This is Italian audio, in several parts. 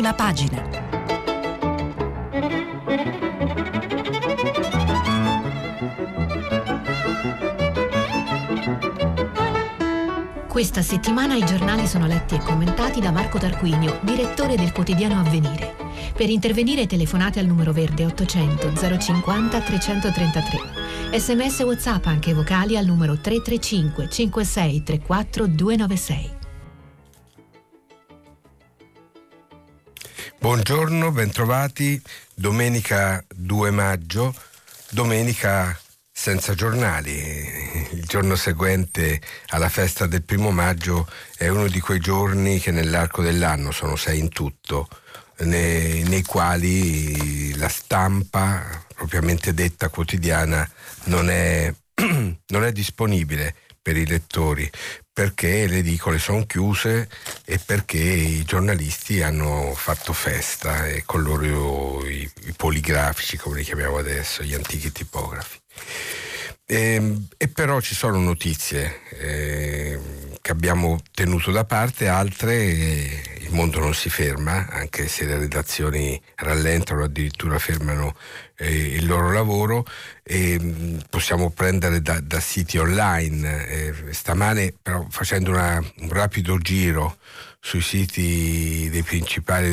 prima pagina. Questa settimana i giornali sono letti e commentati da Marco Tarquinio, direttore del quotidiano Avvenire. Per intervenire telefonate al numero verde 800 050 333. Sms WhatsApp anche vocali al numero 335 56 34 296. Buongiorno, bentrovati. Domenica 2 maggio, domenica senza giornali. Il giorno seguente alla festa del primo maggio è uno di quei giorni che nell'arco dell'anno sono sei in tutto, nei, nei quali la stampa propriamente detta quotidiana non è, non è disponibile per i lettori perché le edicole sono chiuse e perché i giornalisti hanno fatto festa e con loro i, i poligrafici, come li chiamiamo adesso, gli antichi tipografi. E, ehm, e però ci sono notizie eh, che abbiamo tenuto da parte, altre eh, il mondo non si ferma, anche se le redazioni rallentano, addirittura fermano eh, il loro lavoro e mm, possiamo prendere da, da siti online. Eh, stamane però facendo una, un rapido giro sui siti delle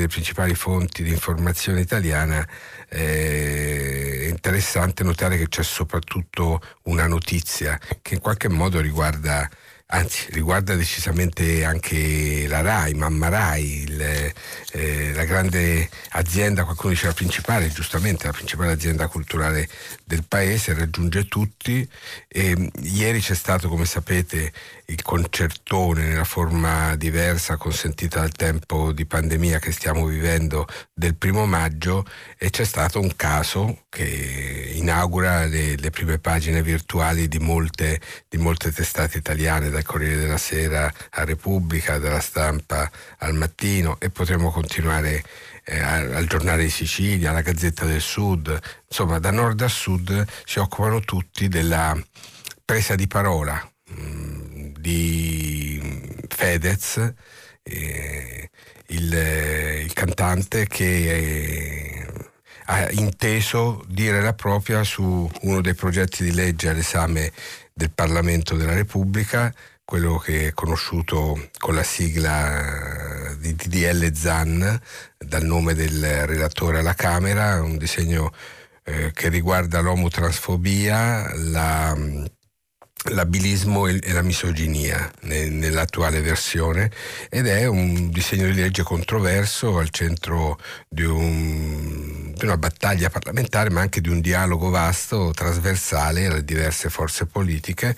principali fonti di informazione italiana è interessante notare che c'è soprattutto una notizia che in qualche modo riguarda anzi riguarda decisamente anche la RAI, Mamma RAI, il, eh, la grande azienda, qualcuno dice la principale, giustamente la principale azienda culturale del paese, raggiunge tutti. E, ieri c'è stato, come sapete, il concertone nella forma diversa consentita dal tempo di pandemia che stiamo vivendo del primo maggio e c'è stato un caso che inaugura le, le prime pagine virtuali di molte, di molte testate italiane, dal Corriere della Sera a Repubblica, dalla stampa al mattino e potremo continuare eh, al giornale di Sicilia, alla Gazzetta del Sud, insomma da nord a sud si occupano tutti della presa di parola mh, mm, di Fedez, eh, il, il, cantante che eh, ha inteso dire la propria su uno dei progetti di legge all'esame del Parlamento della Repubblica quello che è conosciuto con la sigla di DDL ZAN, dal nome del relatore alla Camera, un disegno eh, che riguarda l'omotransfobia, la, l'abilismo e la misoginia nell'attuale versione ed è un disegno di legge controverso al centro di, un, di, una battaglia parlamentare ma anche di un dialogo vasto, trasversale alle diverse forze politiche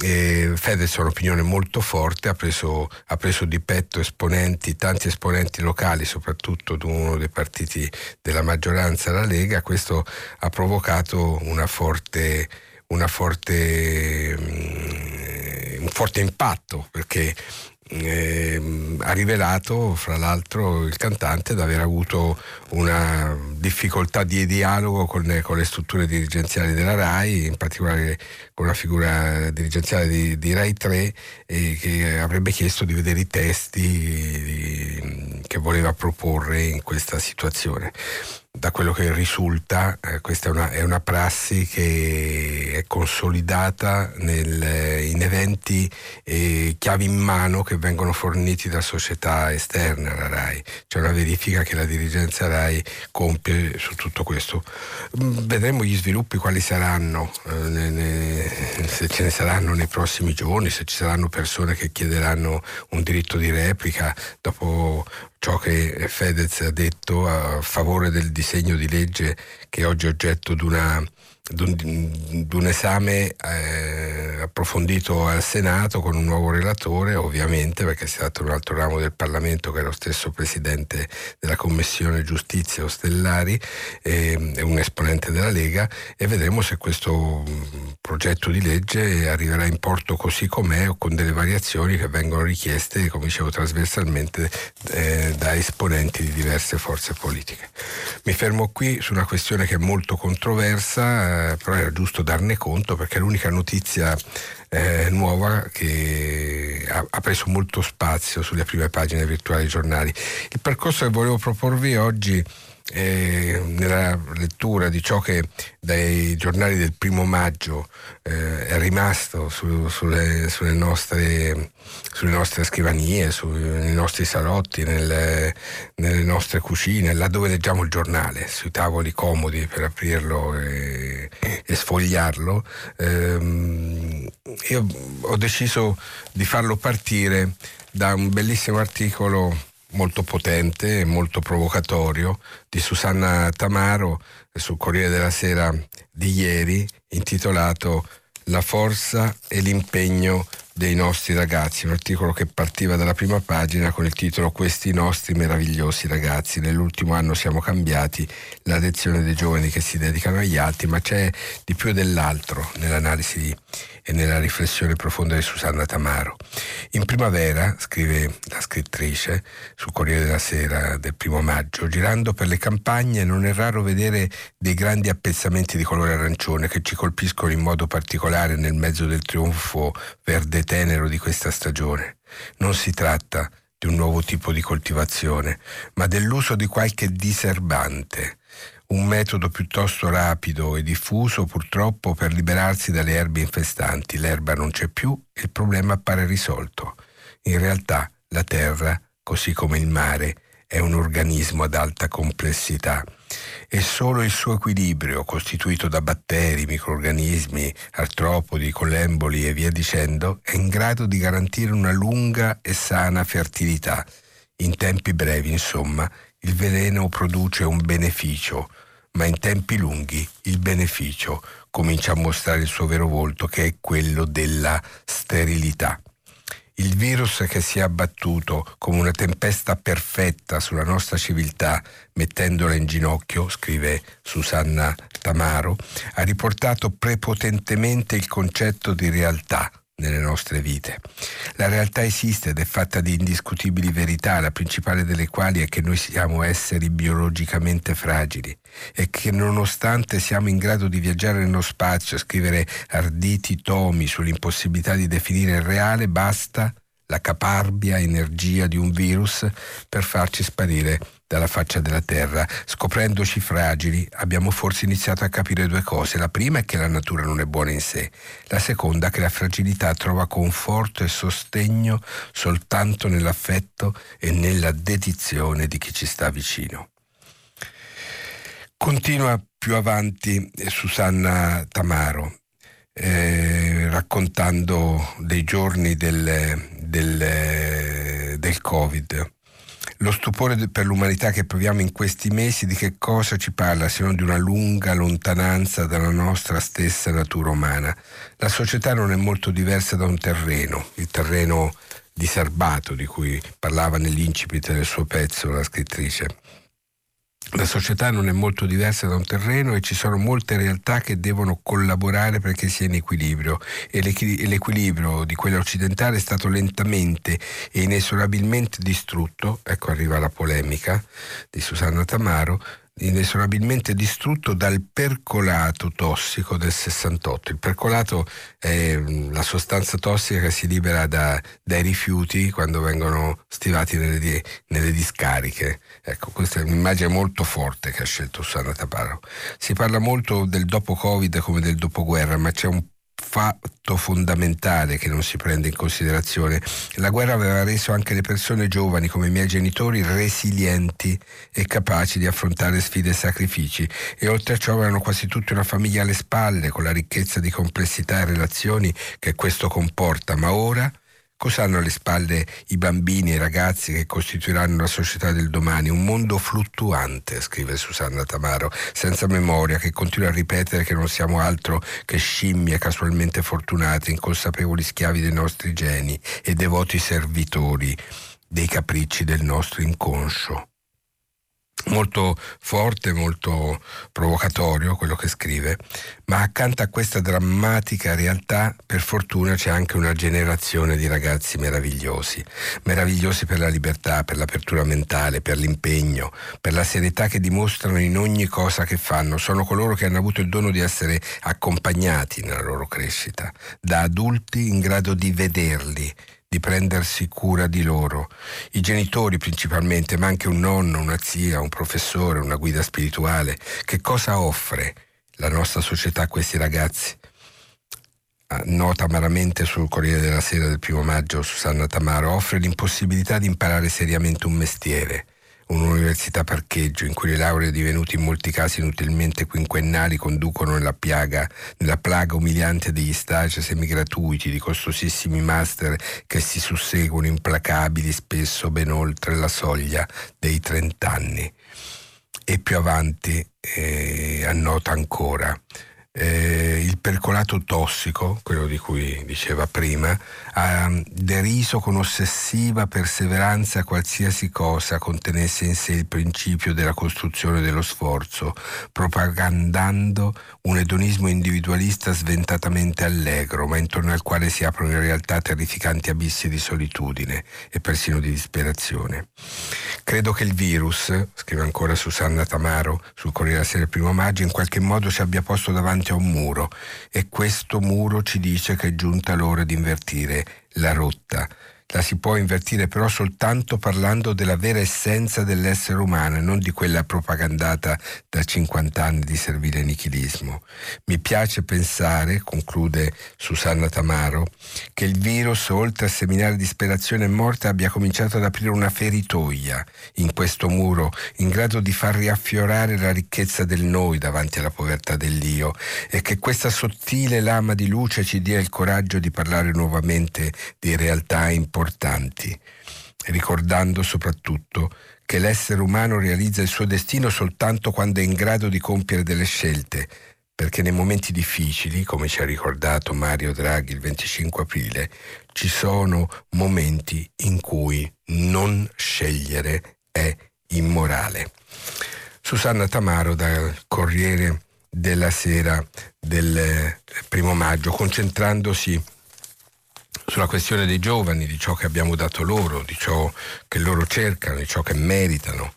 e Fedez ha un'opinione molto forte, ha preso, ha preso, di petto esponenti, tanti esponenti locali, soprattutto di uno dei partiti della maggioranza, la Lega. Questo ha provocato una forte, forte, um, un forte impatto perché eh, ha rivelato fra l'altro il cantante di aver avuto una difficoltà di dialogo con, con, le strutture dirigenziali della RAI, in particolare con la figura dirigenziale di, di RAI 3 e che avrebbe chiesto di vedere i testi di, che voleva proporre in questa situazione da quello che risulta, eh, questa è una, è una, prassi che è consolidata nel, in eventi eh, chiavi in mano che vengono forniti da società esterne alla RAI. C'è una verifica che la dirigenza RAI compie su tutto questo. Mm, vedremo gli sviluppi quali saranno, eh, ne, se ce ne saranno nei prossimi giorni, se ci saranno persone che chiederanno un diritto di replica dopo ciò che Fedez ha detto a favore del disegno di legge che è oggi oggetto di una d'un, d'un esame eh, approfondito al Senato con un nuovo relatore, ovviamente perché si tratta di un altro ramo del Parlamento che è lo stesso presidente della Commissione Giustizia Ostellari e eh, un esponente della Lega e vedremo se questo mm, progetto di legge arriverà in porto così com'è o con delle variazioni che vengono richieste, come dicevo, trasversalmente eh, da esponenti di diverse forze politiche. Mi fermo qui su una questione che è molto controversa eh, però era giusto darne conto perché è l'unica notizia eh, nuova che ha, ha, preso molto spazio sulle prime pagine virtuali dei giornali. Il percorso che volevo proporvi oggi eh, nella lettura di ciò che dai giornali del primo maggio eh, è rimasto su, sulle, sulle, nostre, sulle, nostre, scrivanie, sui nostri salotti, nelle, nelle, nostre cucine, laddove leggiamo il giornale, sui tavoli comodi per aprirlo e, e sfogliarlo, ehm, io ho deciso di farlo partire da un bellissimo articolo molto potente e molto provocatorio di Susanna Tamaro sul Corriere della Sera di ieri intitolato La forza e l'impegno dei nostri ragazzi, un articolo che partiva dalla prima pagina con il titolo Questi nostri meravigliosi ragazzi. Nell'ultimo anno siamo cambiati, la lezione dei giovani che si dedicano agli altri, ma c'è di più dell'altro nell'analisi e nella riflessione profonda di Susanna Tamaro. In primavera, scrive la scrittrice sul Corriere della Sera del primo maggio, girando per le campagne non è raro vedere dei grandi appezzamenti di colore arancione che ci colpiscono in modo particolare nel mezzo del trionfo verde tenero di questa stagione. Non si tratta di un nuovo tipo di coltivazione, ma dell'uso di qualche diserbante un metodo piuttosto rapido e diffuso purtroppo per liberarsi dalle erbe infestanti. L'erba non c'è più e il problema appare risolto. In realtà la terra, così come il mare, è un organismo ad alta complessità e solo il suo equilibrio, costituito da batteri, microrganismi, artropodi, colemboli e via dicendo, è in grado di garantire una lunga e sana fertilità. In tempi brevi, insomma, il veleno produce un beneficio, ma in tempi lunghi il beneficio comincia a mostrare il suo vero volto che è quello della sterilità. Il virus che si è abbattuto come una tempesta perfetta sulla nostra civiltà, mettendola in ginocchio, scrive Susanna Tamaro, ha riportato prepotentemente il concetto di realtà nelle nostre vite. La realtà esiste ed è fatta di indiscutibili verità, la principale delle quali è che noi siamo esseri biologicamente fragili e che nonostante siamo in grado di viaggiare nello spazio e scrivere arditi tomi sull'impossibilità di definire il reale, basta la caparbia energia di un virus per farci sparire dalla faccia della terra. Scoprendoci fragili, abbiamo forse iniziato a capire due cose. La prima è che la natura non è buona in sé, la seconda che la fragilità trova conforto e sostegno soltanto nell'affetto e nella dedizione di chi ci sta vicino. Continua più avanti Susanna Tamaro. Eh, raccontando dei giorni del, del, del Covid. Lo stupore per l'umanità che proviamo in questi mesi di che cosa ci parla se non di una lunga lontananza dalla nostra stessa natura umana. La società non è molto diversa da un terreno, il terreno diserbato di cui parlava nell'incipit del suo pezzo la scrittrice. La società non è molto diversa da un terreno e ci sono molte realtà che devono collaborare perché sia in equilibrio. E l'equilibrio di quella occidentale è stato lentamente e inesorabilmente distrutto, ecco arriva la polemica di Susanna Tamaro, inesorabilmente distrutto dal percolato tossico del 68. Il percolato è mm, la sostanza tossica che si libera da, dai rifiuti quando vengono stivati nelle, nelle, discariche. Ecco, questa è un'immagine molto forte che ha scelto Susanna Taparo. Si parla molto del dopo Covid come del dopoguerra, ma c'è un fatto fondamentale che non si prende in considerazione. La guerra aveva reso anche le persone giovani come i miei genitori resilienti e capaci di affrontare sfide e sacrifici e oltre a ciò avevano quasi tutti una famiglia alle spalle con la ricchezza di complessità e relazioni che questo comporta, ma ora Cosa hanno alle spalle i bambini e i ragazzi che costituiranno la società del domani? Un mondo fluttuante, scrive Susanna Tamaro, senza memoria, che continua a ripetere che non siamo altro che scimmie casualmente fortunate, inconsapevoli schiavi dei nostri geni e devoti servitori dei capricci del nostro inconscio. Molto forte, molto provocatorio quello che scrive, ma accanto a questa drammatica realtà per fortuna c'è anche una generazione di ragazzi meravigliosi, meravigliosi per la libertà, per l'apertura mentale, per l'impegno, per la serietà che dimostrano in ogni cosa che fanno, sono coloro che hanno avuto il dono di essere accompagnati nella loro crescita, da adulti in grado di vederli di prendersi cura di loro. I genitori principalmente, ma anche un nonno, una zia, un professore, una guida spirituale. Che cosa offre la nostra società a questi ragazzi? Ah, nota amaramente sul Corriere della Sera del primo maggio Susanna Tamaro, offre l'impossibilità di imparare seriamente un mestiere un'università parcheggio in cui le lauree divenute in molti casi inutilmente quinquennali conducono nella, piaga, nella plaga umiliante degli stage semigratuiti di costosissimi master che si susseguono implacabili spesso ben oltre la soglia dei trent'anni. E più avanti eh, annota ancora eh, il percolato tossico, quello di cui diceva prima, ha deriso con ossessiva perseveranza qualsiasi cosa contenesse in sé il principio della costruzione dello sforzo, propagandando un edonismo individualista sventatamente allegro, ma intorno al quale si aprono in realtà terrificanti abissi di solitudine e persino di disperazione. Credo che il virus, scrive ancora Susanna Tamaro sul Corriere della Sera il primo maggio, in qualche modo ci abbia posto davanti davanti a un muro e questo muro ci dice che è giunta l'ora di invertire la rotta. La si può invertire però soltanto parlando della vera essenza dell'essere umano e non di quella propagandata da 50 anni di servile nichilismo. Mi piace pensare, conclude Susanna Tamaro, che il virus, oltre a seminare disperazione e morte, abbia cominciato ad aprire una feritoia in questo muro, in grado di far riaffiorare la ricchezza del noi davanti alla povertà dell'io e che questa sottile lama di luce ci dia il coraggio di parlare nuovamente di realtà importanti importanti, ricordando soprattutto che l'essere umano realizza il suo destino soltanto quando è in grado di compiere delle scelte, perché nei momenti difficili, come ci ha ricordato Mario Draghi il 25 aprile, ci sono momenti in cui non scegliere è immorale. Susanna Tamaro dal Corriere della Sera del primo maggio, concentrandosi sulla questione dei giovani, di ciò che abbiamo dato loro, di ciò che loro cercano, di ciò che meritano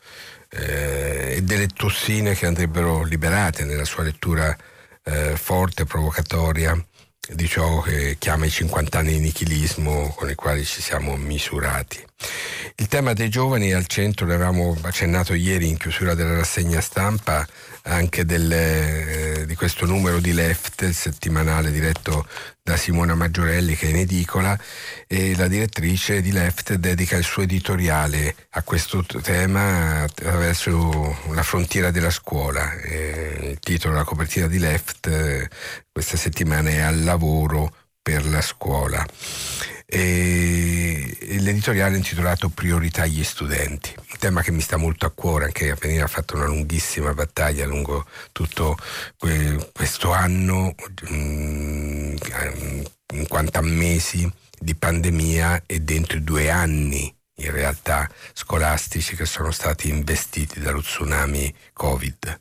eh, e delle tossine che andrebbero liberate nella sua lettura eh, forte, provocatoria di ciò che chiama i 50 anni di nichilismo con i quali ci siamo misurati. Il tema dei giovani è al centro, l'avevamo accennato ieri in chiusura della rassegna stampa, anche del, eh, di questo numero di Left, il settimanale diretto da Simona Maggiorelli che è in edicola e la direttrice di Left dedica il suo editoriale a questo tema attraverso la frontiera della scuola. E il titolo, la copertina di Left eh, questa settimana è Al lavoro per la scuola e l'editoriale è intitolato Priorità agli studenti, un tema che mi sta molto a cuore, anche Avvenire ha fatto una lunghissima battaglia lungo tutto questo anno, mm, in quanto a mesi di pandemia e dentro i due anni in realtà scolastici che sono stati investiti dallo tsunami Covid.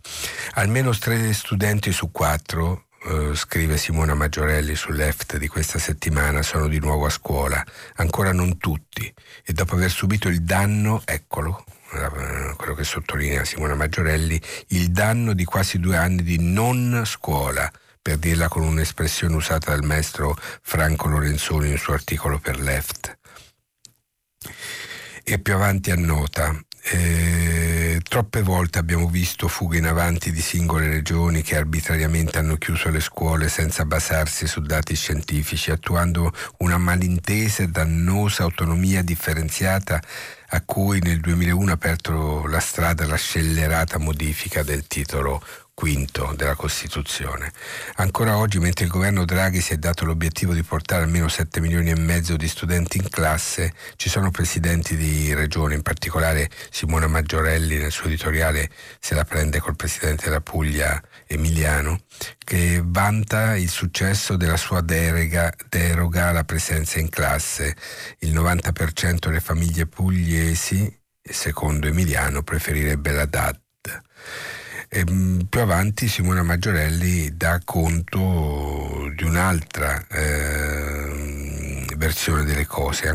Almeno tre studenti su quattro eh, scrive Simona Maggiorelli sull'EFT di questa settimana, sono di nuovo a scuola, ancora non tutti, e dopo aver subito il danno, eccolo, eh, quello che sottolinea Simona Maggiorelli, il danno di quasi due anni di non scuola, per dirla con un'espressione usata dal maestro Franco Lorenzoni nel suo articolo per Left. E più avanti annota, eh, troppe volte abbiamo visto fughe in avanti di singole regioni che arbitrariamente hanno chiuso le scuole senza basarsi su dati scientifici, attuando una malintesa e dannosa autonomia differenziata a cui nel 2001 ha aperto la strada la scellerata modifica del titolo quinto della Costituzione. Ancora oggi, mentre il governo Draghi si è dato l'obiettivo di portare almeno 7 milioni e mezzo di studenti in classe, ci sono presidenti di regione, in particolare Simona Maggiorelli nel suo editoriale se la prende col presidente della Puglia Emiliano, che vanta il successo della sua deroga, deroga alla presenza in classe. Il 90% delle famiglie pugliesi, secondo Emiliano, preferirebbe la DAD E, mm, più avanti Simona Maggiorelli dà conto di un'altra eh, versione delle cose,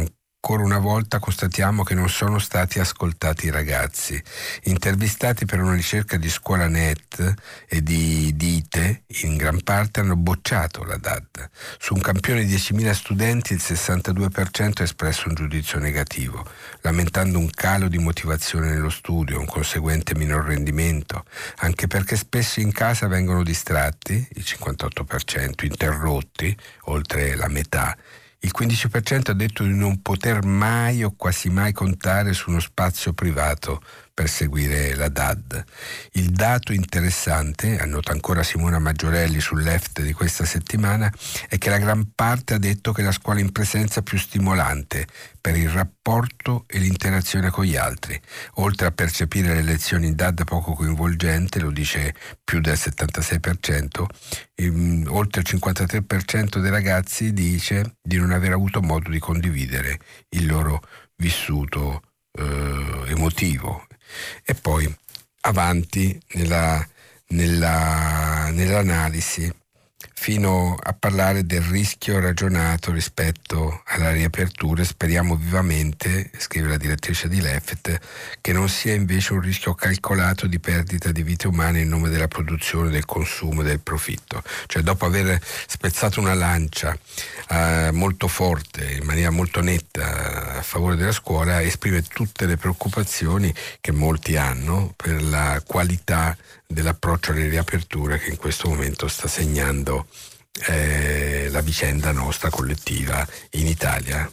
Ancora una volta constatiamo che non sono stati ascoltati i ragazzi. Intervistati per una ricerca di scuola net e di Dite, in gran parte hanno bocciato la DAD. Su un campione di 10.000 studenti il 62% ha espresso un giudizio negativo, lamentando un calo di motivazione nello studio, un conseguente minor rendimento, anche perché spesso in casa vengono distratti, il 58%, interrotti, oltre la metà, il 15% ha detto di non poter mai o quasi mai contare su uno spazio privato per seguire la DAD. Il dato interessante, annota ancora Simona Maggiorelli sul left di questa settimana, è che la gran parte ha detto che la scuola in presenza più stimolante per il rapporto e l'interazione con gli altri. Oltre a percepire le lezioni in DAD poco coinvolgente, lo dice più del 76%, ehm, oltre il 53% dei ragazzi dice di non aver avuto modo di condividere il loro vissuto eh, emotivo e poi avanti nella, nella, nell'analisi fino a parlare del rischio ragionato rispetto alla riapertura. Speriamo vivamente, scrive la direttrice di Leffet, che non sia invece un rischio calcolato di perdita di vite umane in nome della produzione, del consumo, del profitto. Cioè dopo aver spezzato una lancia eh, molto forte, in maniera molto netta a favore della scuola, esprime tutte le preoccupazioni che molti hanno per la qualità dell'approccio alle riaperture che in questo momento sta segnando eh, la vicenda nostra collettiva in Italia.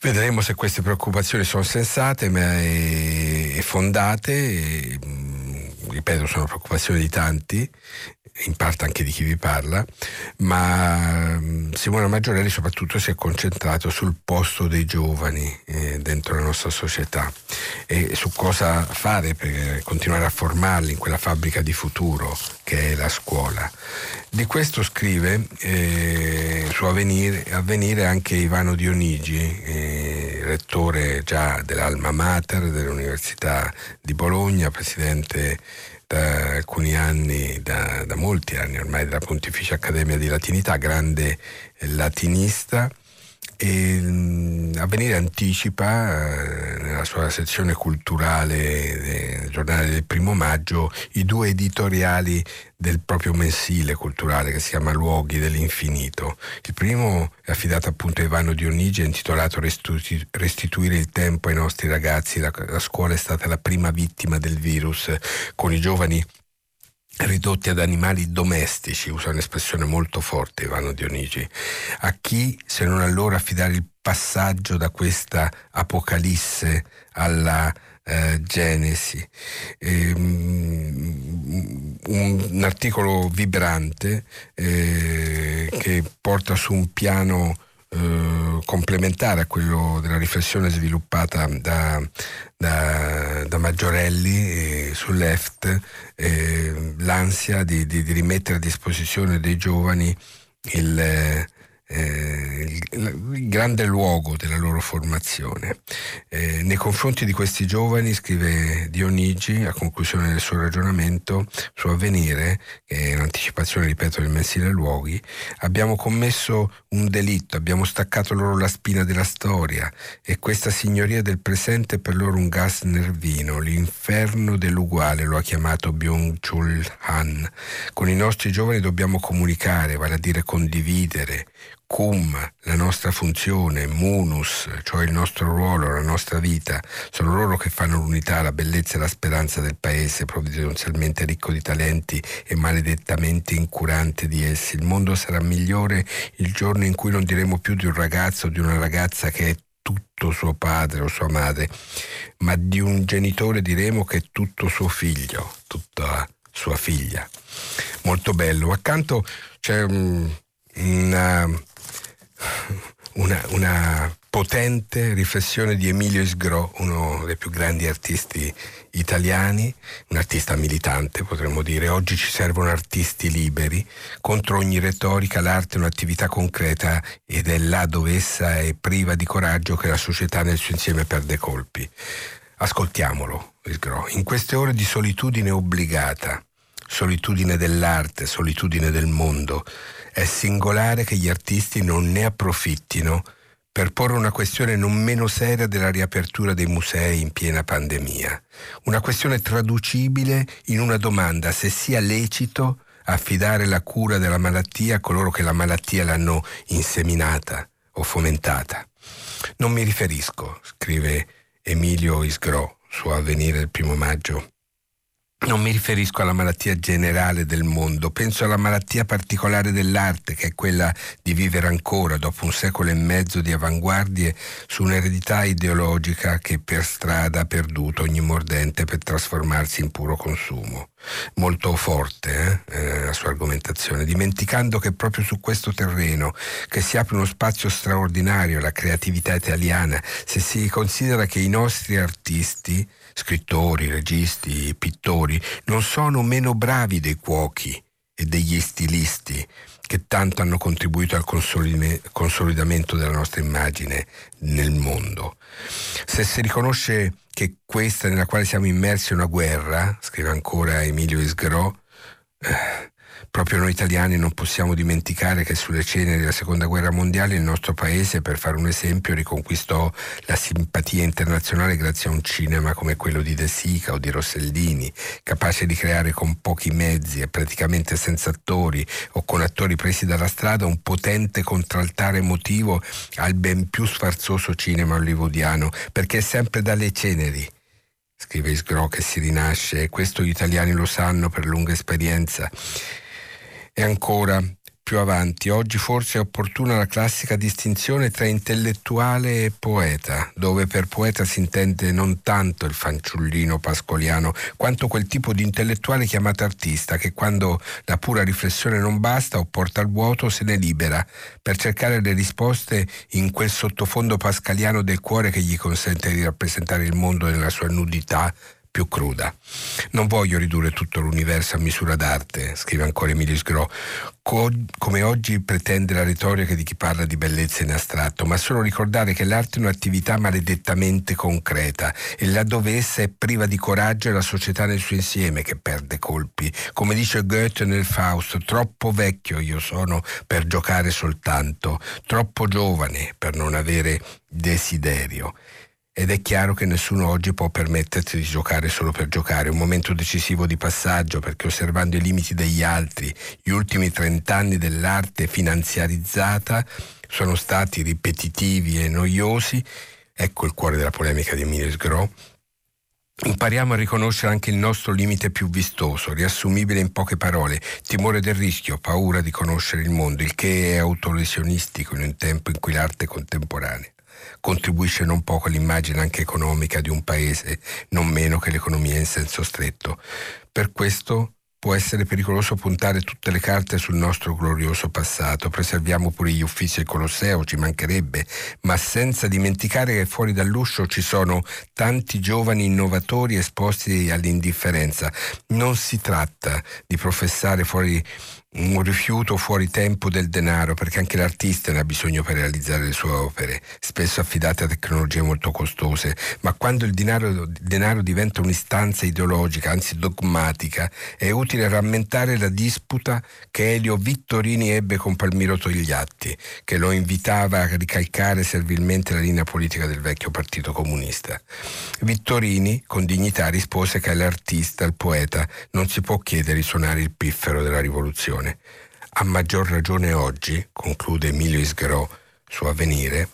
Vedremo se queste preoccupazioni sono sensate e fondate, e, mm, ripeto sono preoccupazioni di tanti in parte anche di chi vi parla, ma mm, Simona Maggiorelli soprattutto si è concentrato sul posto dei giovani eh, dentro la nostra società e su cosa fare per continuare a formarli in quella fabbrica di futuro che è la scuola. Di questo scrive eh, su Avvenire, Avvenire, anche Ivano Dionigi, eh, rettore già dell'Alma Mater dell'Università di Bologna, presidente da alcuni anni, da, da molti anni ormai, della Pontificia Accademia di Latinità, grande latinista e mm, Avvenire anticipa eh, nella sua sezione culturale del giornale del primo maggio i due editoriali del proprio mensile culturale che si chiama Luoghi dell'infinito. Il primo è affidato appunto a Ivano Dionigi, è intitolato Restituire il tempo ai nostri ragazzi. La, la scuola è stata la prima vittima del virus con i giovani ridotti ad animali domestici, usa un'espressione molto forte Ivano Dionigi, a chi se non a loro affidare il passaggio da questa apocalisse alla eh, Genesi. E, um, un, un, articolo vibrante eh, che porta su un piano eh, complementare a quello della riflessione sviluppata da, da, da Maggiorelli eh, sul left, eh, l'ansia di, di, di, rimettere a disposizione dei giovani il, eh, il, il, grande luogo della loro formazione. Eh, nei confronti di questi giovani, scrive Dionigi, a conclusione del suo ragionamento su Avvenire, che è un'anticipazione, ripeto, del mensile luoghi, abbiamo commesso un delitto, abbiamo staccato loro la spina della storia e questa signoria del presente è per loro un gas nervino, l'inferno dell'uguale lo ha chiamato Byung-Chul Han. Con i nostri giovani dobbiamo comunicare, vale a dire condividere, cum, la nostra funzione, munus, cioè il nostro ruolo, la nostra vita, sono loro che fanno l'unità, la bellezza e la speranza del paese, provvidenzialmente ricco di talenti e maledettamente incurante di essi. Il mondo sarà migliore il giorno in cui non diremo più di un ragazzo o di una ragazza che è tutto suo padre o sua madre, ma di un genitore diremo che è tutto suo figlio, tutta sua figlia. Molto bello. Accanto c'è una una, una, potente riflessione di Emilio Isgro, uno dei più grandi artisti italiani, un artista militante potremmo dire. Oggi ci servono artisti liberi, contro ogni retorica l'arte è un'attività concreta ed è là dove essa è priva di coraggio che la società nel suo insieme perde colpi. Ascoltiamolo, Isgro. In queste ore di solitudine obbligata, solitudine dell'arte, solitudine del mondo, è singolare che gli artisti non ne approfittino per porre una questione non meno seria della riapertura dei musei in piena pandemia. Una questione traducibile in una domanda se sia lecito affidare la cura della malattia a coloro che la malattia l'hanno inseminata o fomentata. Non mi riferisco, scrive Emilio Isgro su Avvenire il primo maggio, non mi riferisco alla malattia generale del mondo, penso alla malattia particolare dell'arte, che è quella di vivere ancora dopo un secolo e mezzo di avanguardie su un'eredità ideologica che per strada ha perduto ogni mordente per trasformarsi in puro consumo. Molto forte eh? Eh, la sua argomentazione, dimenticando che proprio su questo terreno che si apre uno spazio straordinario, la creatività italiana, se si considera che i nostri artisti scrittori, registi, pittori, non sono meno bravi dei cuochi e degli stilisti che tanto hanno contribuito al consolidamento della nostra immagine nel mondo. Se si riconosce che questa nella quale siamo immersi è una guerra, scrive ancora Emilio Isgro, eh, Proprio noi italiani non possiamo dimenticare che sulle cene della seconda guerra mondiale il nostro paese, per fare un esempio, riconquistò la simpatia internazionale grazie a un cinema come quello di De Sica o di Rossellini, capace di creare con pochi mezzi e praticamente senza attori o con attori presi dalla strada un potente contraltare emotivo al ben più sfarzoso cinema hollywoodiano, perché è sempre dalle ceneri scrive Isgro che si rinasce e questo gli italiani lo sanno per lunga esperienza. E ancora più avanti, oggi forse è opportuna la classica distinzione tra intellettuale e poeta, dove per poeta si intende non tanto il fanciullino pascoliano, quanto quel tipo di intellettuale chiamato artista che quando la pura riflessione non basta o porta al vuoto se ne libera per cercare le risposte in quel sottofondo pascaliano del cuore che gli consente di rappresentare il mondo nella sua nudità più cruda. Non voglio ridurre tutto l'universo a misura d'arte, scrive ancora Emilio Sgro, co- come oggi pretende la retorica di chi parla di bellezza in astratto, ma solo ricordare che l'arte è un'attività maledettamente concreta e laddove essa è priva di coraggio è la società nel suo insieme che perde colpi. Come dice Goethe nel Fausto, troppo vecchio io sono per giocare soltanto, troppo giovane per non avere desiderio ed è chiaro che nessuno oggi può permettersi di giocare solo per giocare, un momento decisivo di passaggio perché osservando i limiti degli altri, gli ultimi trent'anni dell'arte finanziarizzata sono stati ripetitivi e noiosi, ecco il cuore della polemica di Emilio Sgro, Impariamo a riconoscere anche il nostro limite più vistoso, riassumibile in poche parole, timore del rischio, paura di conoscere il mondo, il che è autolesionistico in un tempo in cui l'arte contemporanea contribuisce non poco all'immagine anche economica di un paese, non meno che l'economia in senso stretto. Per questo può essere pericoloso puntare tutte le carte sul nostro glorioso passato. Preserviamo pure gli uffici del Colosseo, ci mancherebbe, ma senza dimenticare che fuori dall'uscio ci sono tanti giovani innovatori esposti all'indifferenza. Non si tratta di professare fuori un rifiuto fuori tempo del denaro, perché anche l'artista ne ha bisogno per realizzare le sue opere, spesso affidate a tecnologie molto costose, ma quando il denaro, il denaro diventa un'istanza ideologica, anzi dogmatica, è utile rammentare la disputa che Elio Vittorini ebbe con Palmiro Togliatti, che lo invitava a ricalcare servilmente la linea politica del vecchio partito comunista. Vittorini, con dignità, rispose che all'artista, al poeta, non si può chiedere di suonare il piffero della rivoluzione ragione. A maggior ragione oggi, conclude Emilio Isgherò su Avvenire,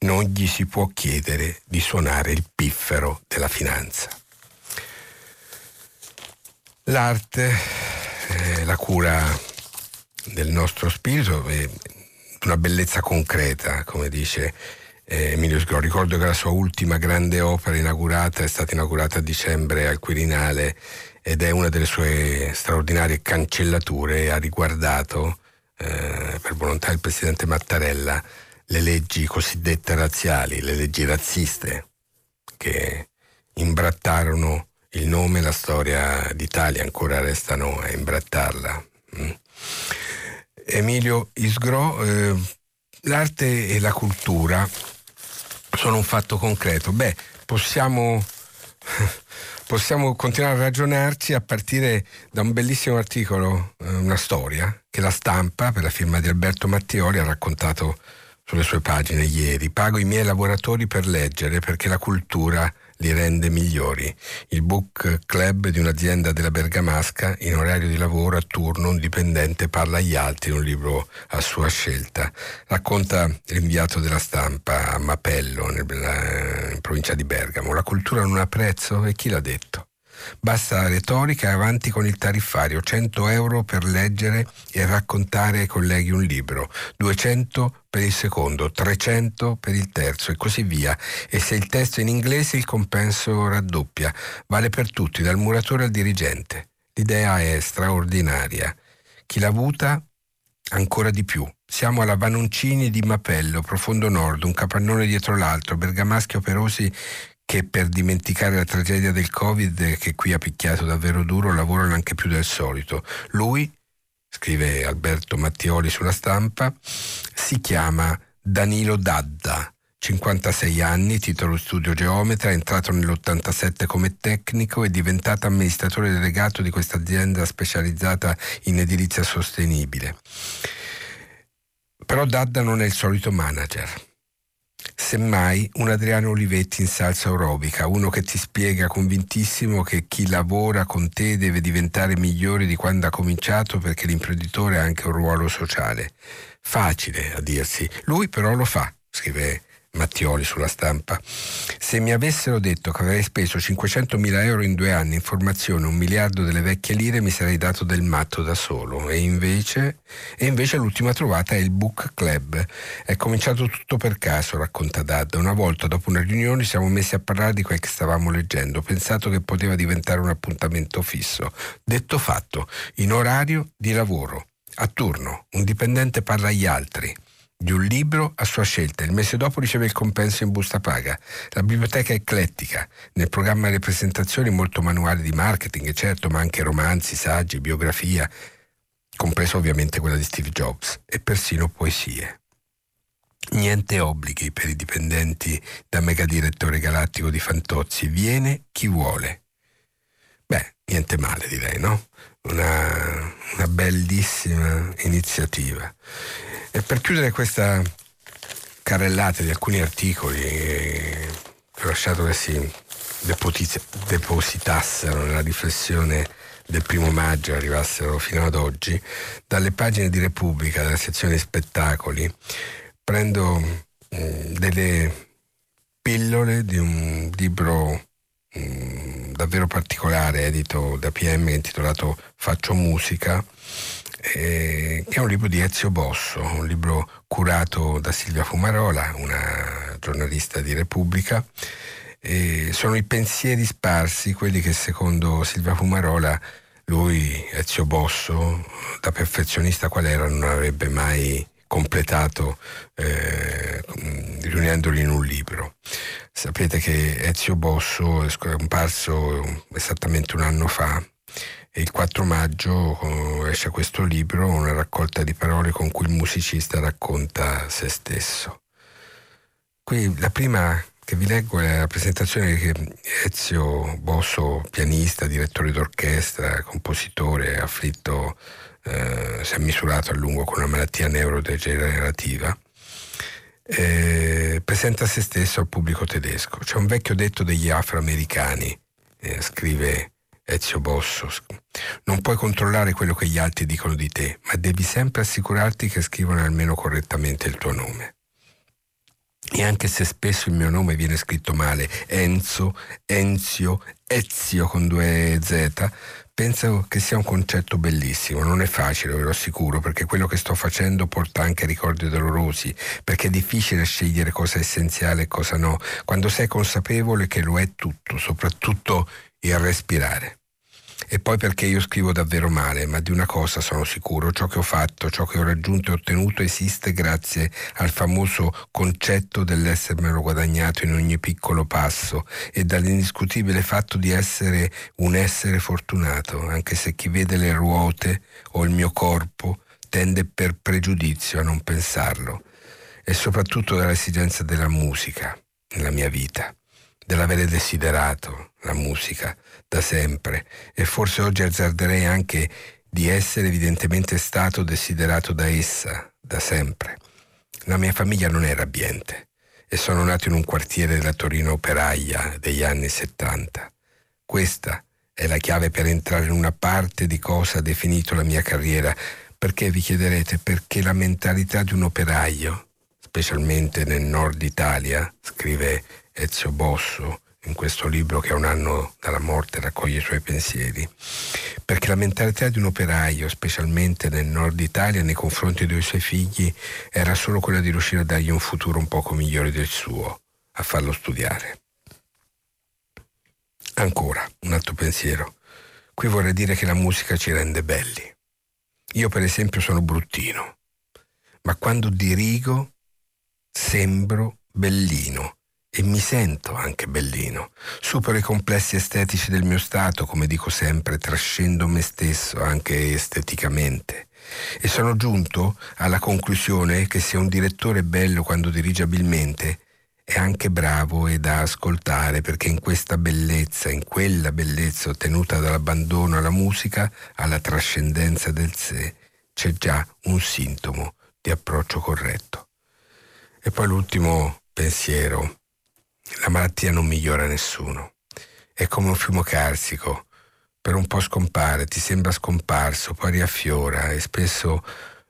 non gli si può chiedere di suonare il piffero della finanza. L'arte, eh, la cura del nostro spirito è una bellezza concreta, come dice eh, Emilio Sgro. Ricordo che la sua ultima grande opera inaugurata è stata inaugurata a dicembre al Quirinale ed è una delle sue straordinarie cancellature ha riguardato, eh, per volontà del presidente Mattarella, le leggi cosiddette razziali, le leggi razziste che imbrattarono il nome e la storia d'Italia, ancora restano a imbrattarla. Mm. Emilio Isgro, eh, l'arte e la cultura sono un fatto concreto. Beh, possiamo possiamo continuare a ragionarci a partire da un bellissimo articolo, eh, una storia che la stampa, per la firma di Alberto Mattioli, ha raccontato sulle sue pagine ieri. Pago i miei lavoratori per leggere perché la cultura li rende migliori. Il book club di un'azienda della Bergamasca, in orario di lavoro a turno, un dipendente parla agli altri un libro a sua scelta. Racconta l'inviato della stampa a Mapello, nella, in provincia di Bergamo. La cultura non ha prezzo e chi l'ha detto? Basta la retorica e avanti con il tariffario, 100 euro per leggere e raccontare ai colleghi un libro, 200 per il secondo, 300 per il terzo e così via. E se il testo è in inglese il compenso raddoppia. Vale per tutti, dal muratore al dirigente. L'idea è straordinaria. Chi l'ha avuta ancora di più. Siamo alla Vanoncini di Mapello, profondo nord, un capannone dietro l'altro, bergamaschi operosi che per dimenticare la tragedia del Covid che qui ha picchiato davvero duro lavorano anche più del solito. Lui, scrive Alberto Mattioli sulla stampa, si chiama Danilo Dadda. 56 anni, titolo studio geometra, è entrato nell'87 come tecnico e diventato amministratore delegato di questa azienda specializzata in edilizia sostenibile. Però Dadda non è il solito manager Semmai un Adriano Olivetti in salsa aerobica, uno che ti spiega convintissimo che chi lavora con te deve diventare migliore di quando ha cominciato perché l'imprenditore ha anche un ruolo sociale. Facile a dirsi, lui però lo fa, scrive Mattioli sulla stampa. Se mi avessero detto che avrei speso 500.000 euro in due anni in formazione, un miliardo delle vecchie lire, mi sarei dato del matto da solo. E invece, e invece l'ultima trovata è il Book Club. È cominciato tutto per caso, racconta Dad. Una volta dopo una riunione siamo messi a parlare di quel che stavamo leggendo. Ho pensato che poteva diventare un appuntamento fisso. Detto fatto, in orario di lavoro. A turno, un dipendente parla agli altri di un libro a sua scelta. Il mese dopo riceve il compenso in busta paga. La biblioteca è eclettica. Nel programma le presentazioni molto manuali di marketing, certo, ma anche romanzi, saggi, biografia, compreso ovviamente quella di Steve Jobs, e persino poesie. Niente obblighi per i dipendenti da megadirettore galattico di Fantozzi. Viene chi vuole. Beh, niente male direi, no? Una, una bellissima iniziativa. E per chiudere questa carrellata di alcuni articoli che ho lasciato che si depositassero nella riflessione del primo maggio arrivassero fino ad oggi, dalle pagine di Repubblica, dalla sezione spettacoli, prendo mh, delle pillole di un libro mh, davvero particolare edito da PM intitolato Faccio musica eh, che è un libro di Ezio Bosso, un libro curato da Silvia Fumarola, una giornalista di Repubblica. Eh, sono i pensieri sparsi, quelli che secondo Silvia Fumarola lui, Ezio Bosso, da perfezionista qual era, non avrebbe mai completato eh, riunendoli in un libro. Sapete che Ezio Bosso è comparso esattamente un anno fa e il 4 maggio eh, esce questo libro, una raccolta di parole con cui il musicista racconta se stesso. Qui la prima che vi leggo è la presentazione che Ezio Bosso, pianista, direttore d'orchestra, compositore, afflitto, eh, si è misurato a lungo con una malattia neurodegenerativa, eh, presenta se stesso al pubblico tedesco. C'è un vecchio detto degli afroamericani, eh, scrive Ezio Bosso, non puoi controllare quello che gli altri dicono di te, ma devi sempre assicurarti che scrivano almeno correttamente il tuo nome. E anche se spesso il mio nome viene scritto male, Enzo, Enzio, Ezio con due Z, penso che sia un concetto bellissimo. Non è facile, ve lo assicuro, perché quello che sto facendo porta anche ricordi dolorosi, perché è difficile scegliere cosa è essenziale e cosa no, quando sei consapevole che lo è tutto, soprattutto a respirare. E poi perché io scrivo davvero male, ma di una cosa sono sicuro, ciò che ho fatto, ciò che ho raggiunto e ottenuto esiste grazie al famoso concetto dell'essermelo guadagnato in ogni piccolo passo e dall'indiscutibile fatto di essere un essere fortunato, anche se chi vede le ruote o il mio corpo tende per pregiudizio a non pensarlo, e soprattutto dall'esigenza della musica nella mia vita dell'avere desiderato la musica da sempre e forse oggi azzarderei anche di essere evidentemente stato desiderato da essa da sempre. La mia famiglia non era abbiente e sono nato in un quartiere della Torino operaia degli anni 70. Questa è la chiave per entrare in una parte di cosa ha definito la mia carriera, perché vi chiederete perché la mentalità di un operaio, specialmente nel nord Italia, scrive Ezio Bosso in questo libro che a un anno dalla morte raccoglie i suoi pensieri, perché la mentalità di un operaio, specialmente nel nord Italia, nei confronti dei suoi figli, era solo quella di riuscire a dargli un futuro un poco migliore del suo, a farlo studiare. Ancora, un altro pensiero. Qui vorrei dire che la musica ci rende belli. Io per esempio sono bruttino, ma quando dirigo sembro bellino e mi sento anche bellino. Supero i complessi estetici del mio stato, come dico sempre, trascendo me stesso anche esteticamente. E sono giunto alla conclusione che se un direttore è bello quando dirige abilmente, è anche bravo e da ascoltare perché in questa bellezza, in quella bellezza ottenuta dall'abbandono alla musica, alla trascendenza del sé, c'è già un sintomo di approccio corretto. E poi l'ultimo pensiero. La malattia non migliora nessuno. È come un fiume carsico. Per un po' scompare, ti sembra scomparso, poi riaffiora e spesso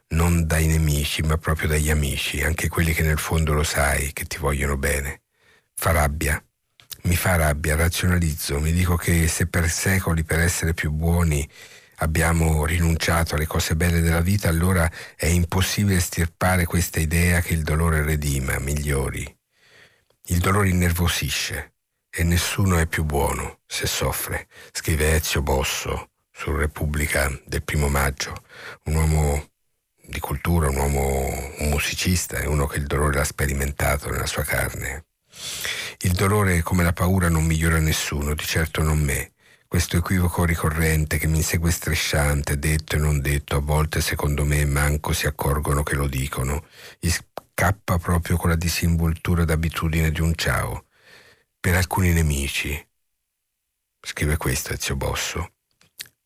non dai nemici, ma proprio dagli amici, anche quelli che nel fondo lo sai, che ti vogliono bene. Fa rabbia. Mi fa rabbia, razionalizzo, mi dico che se per secoli, per essere più buoni, abbiamo rinunciato alle cose belle della vita, allora è impossibile stirpare questa idea che il dolore redima, migliori. Il dolore innervosisce e nessuno è più buono se soffre, scrive Ezio Bosso su Repubblica del primo maggio, un uomo di cultura, un uomo, un musicista, è uno che il dolore l'ha sperimentato nella sua carne. Il dolore, come la paura, non migliora nessuno, di certo non me. Questo equivoco ricorrente che mi insegue strisciante, detto e non detto, a volte secondo me manco si accorgono che lo dicono, scappa proprio con la disinvoltura d'abitudine di un ciao. Per alcuni nemici, scrive questo Ezio Bosso,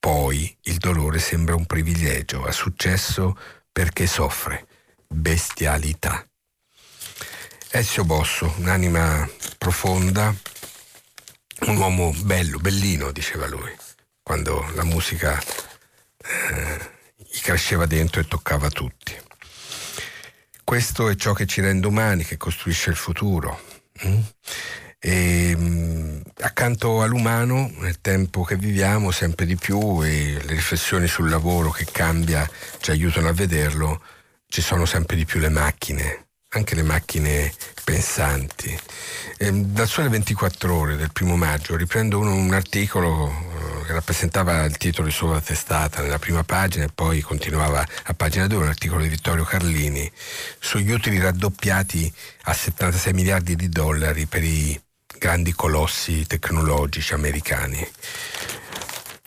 poi il dolore sembra un privilegio, ha successo perché soffre bestialità. Ezio Bosso, un'anima profonda, un uomo bello, bellino, diceva lui, quando la musica eh, gli cresceva dentro e toccava tutti. Questo è ciò che ci rende umani, che costruisce il futuro. Mm? E, mm, accanto all'umano, nel tempo che viviamo, sempre di più, e le riflessioni sul lavoro che cambia ci aiutano a vederlo, ci sono sempre di più le macchine, anche le macchine pensanti. E, dal Sole 24 ore del primo maggio riprendo uno, un articolo che rappresentava il titolo di sua testata nella prima pagina e poi continuava a pagina 2 un articolo di Vittorio Carlini sugli utili raddoppiati a 76 miliardi di dollari per i grandi colossi tecnologici americani,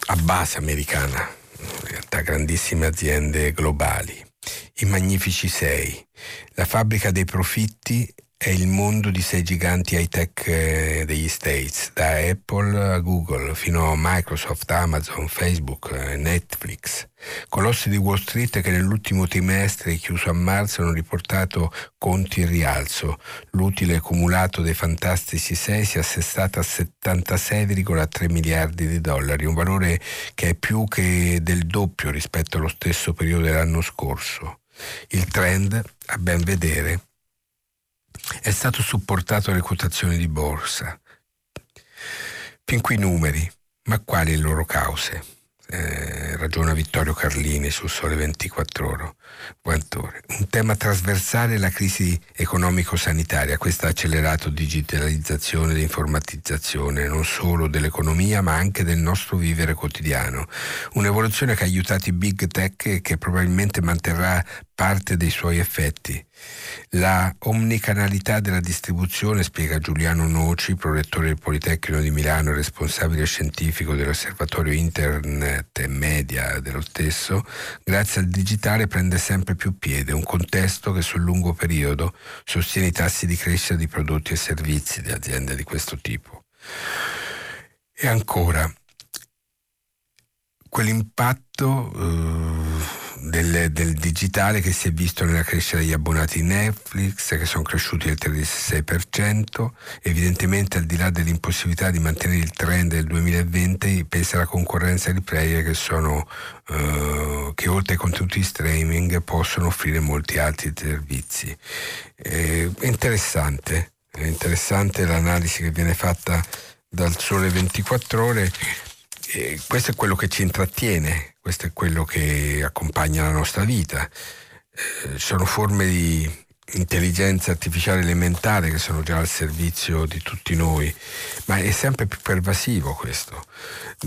a base americana, in realtà grandissime aziende globali. I Magnifici Sei, la fabbrica dei profitti è il mondo di sei giganti high tech eh, degli States, da Apple a Google fino a Microsoft, Amazon, Facebook, eh, Netflix. Colossi di Wall Street che nell'ultimo trimestre chiuso a marzo hanno riportato conti in rialzo. L'utile accumulato dei fantastici 6 si è assestato a 76,3 miliardi di dollari, un valore che è più che del doppio rispetto allo stesso periodo dell'anno scorso. Il trend, a ben vedere, è stato supportato dalle quotazioni di borsa. Fin qui numeri, ma quali le loro cause? Eh, ragiona Vittorio Carlini sul Sole 24 ore. Un tema trasversale è la crisi economico-sanitaria. Questa accelerato digitalizzazione e informatizzazione non solo dell'economia ma anche del nostro vivere quotidiano. Un'evoluzione che ha aiutato i big tech e che probabilmente manterrà parte dei suoi effetti. La omnicanalità della distribuzione, spiega Giuliano Noci, prorettore del Politecnico di Milano e responsabile scientifico dell'Osservatorio Internet e Media dello stesso, grazie al digitale prende sempre più piede, un contesto che sul lungo periodo sostiene i tassi di crescita di prodotti e servizi di aziende di questo tipo. E ancora, quell'impatto eh, del, del, digitale che si è visto nella crescita degli abbonati Netflix che sono cresciuti del 36%, evidentemente al di là dell'impossibilità di mantenere il trend del 2020 pesa la concorrenza di player che sono eh, che oltre ai contenuti streaming possono offrire molti altri servizi. Eh, interessante, è interessante l'analisi che viene fatta dal Sole 24 ore eh, questo è quello che ci intrattiene, questo è quello che accompagna la nostra vita. Eh, sono forme di intelligenza artificiale elementare che sono già al servizio di tutti noi, ma è sempre più pervasivo questo.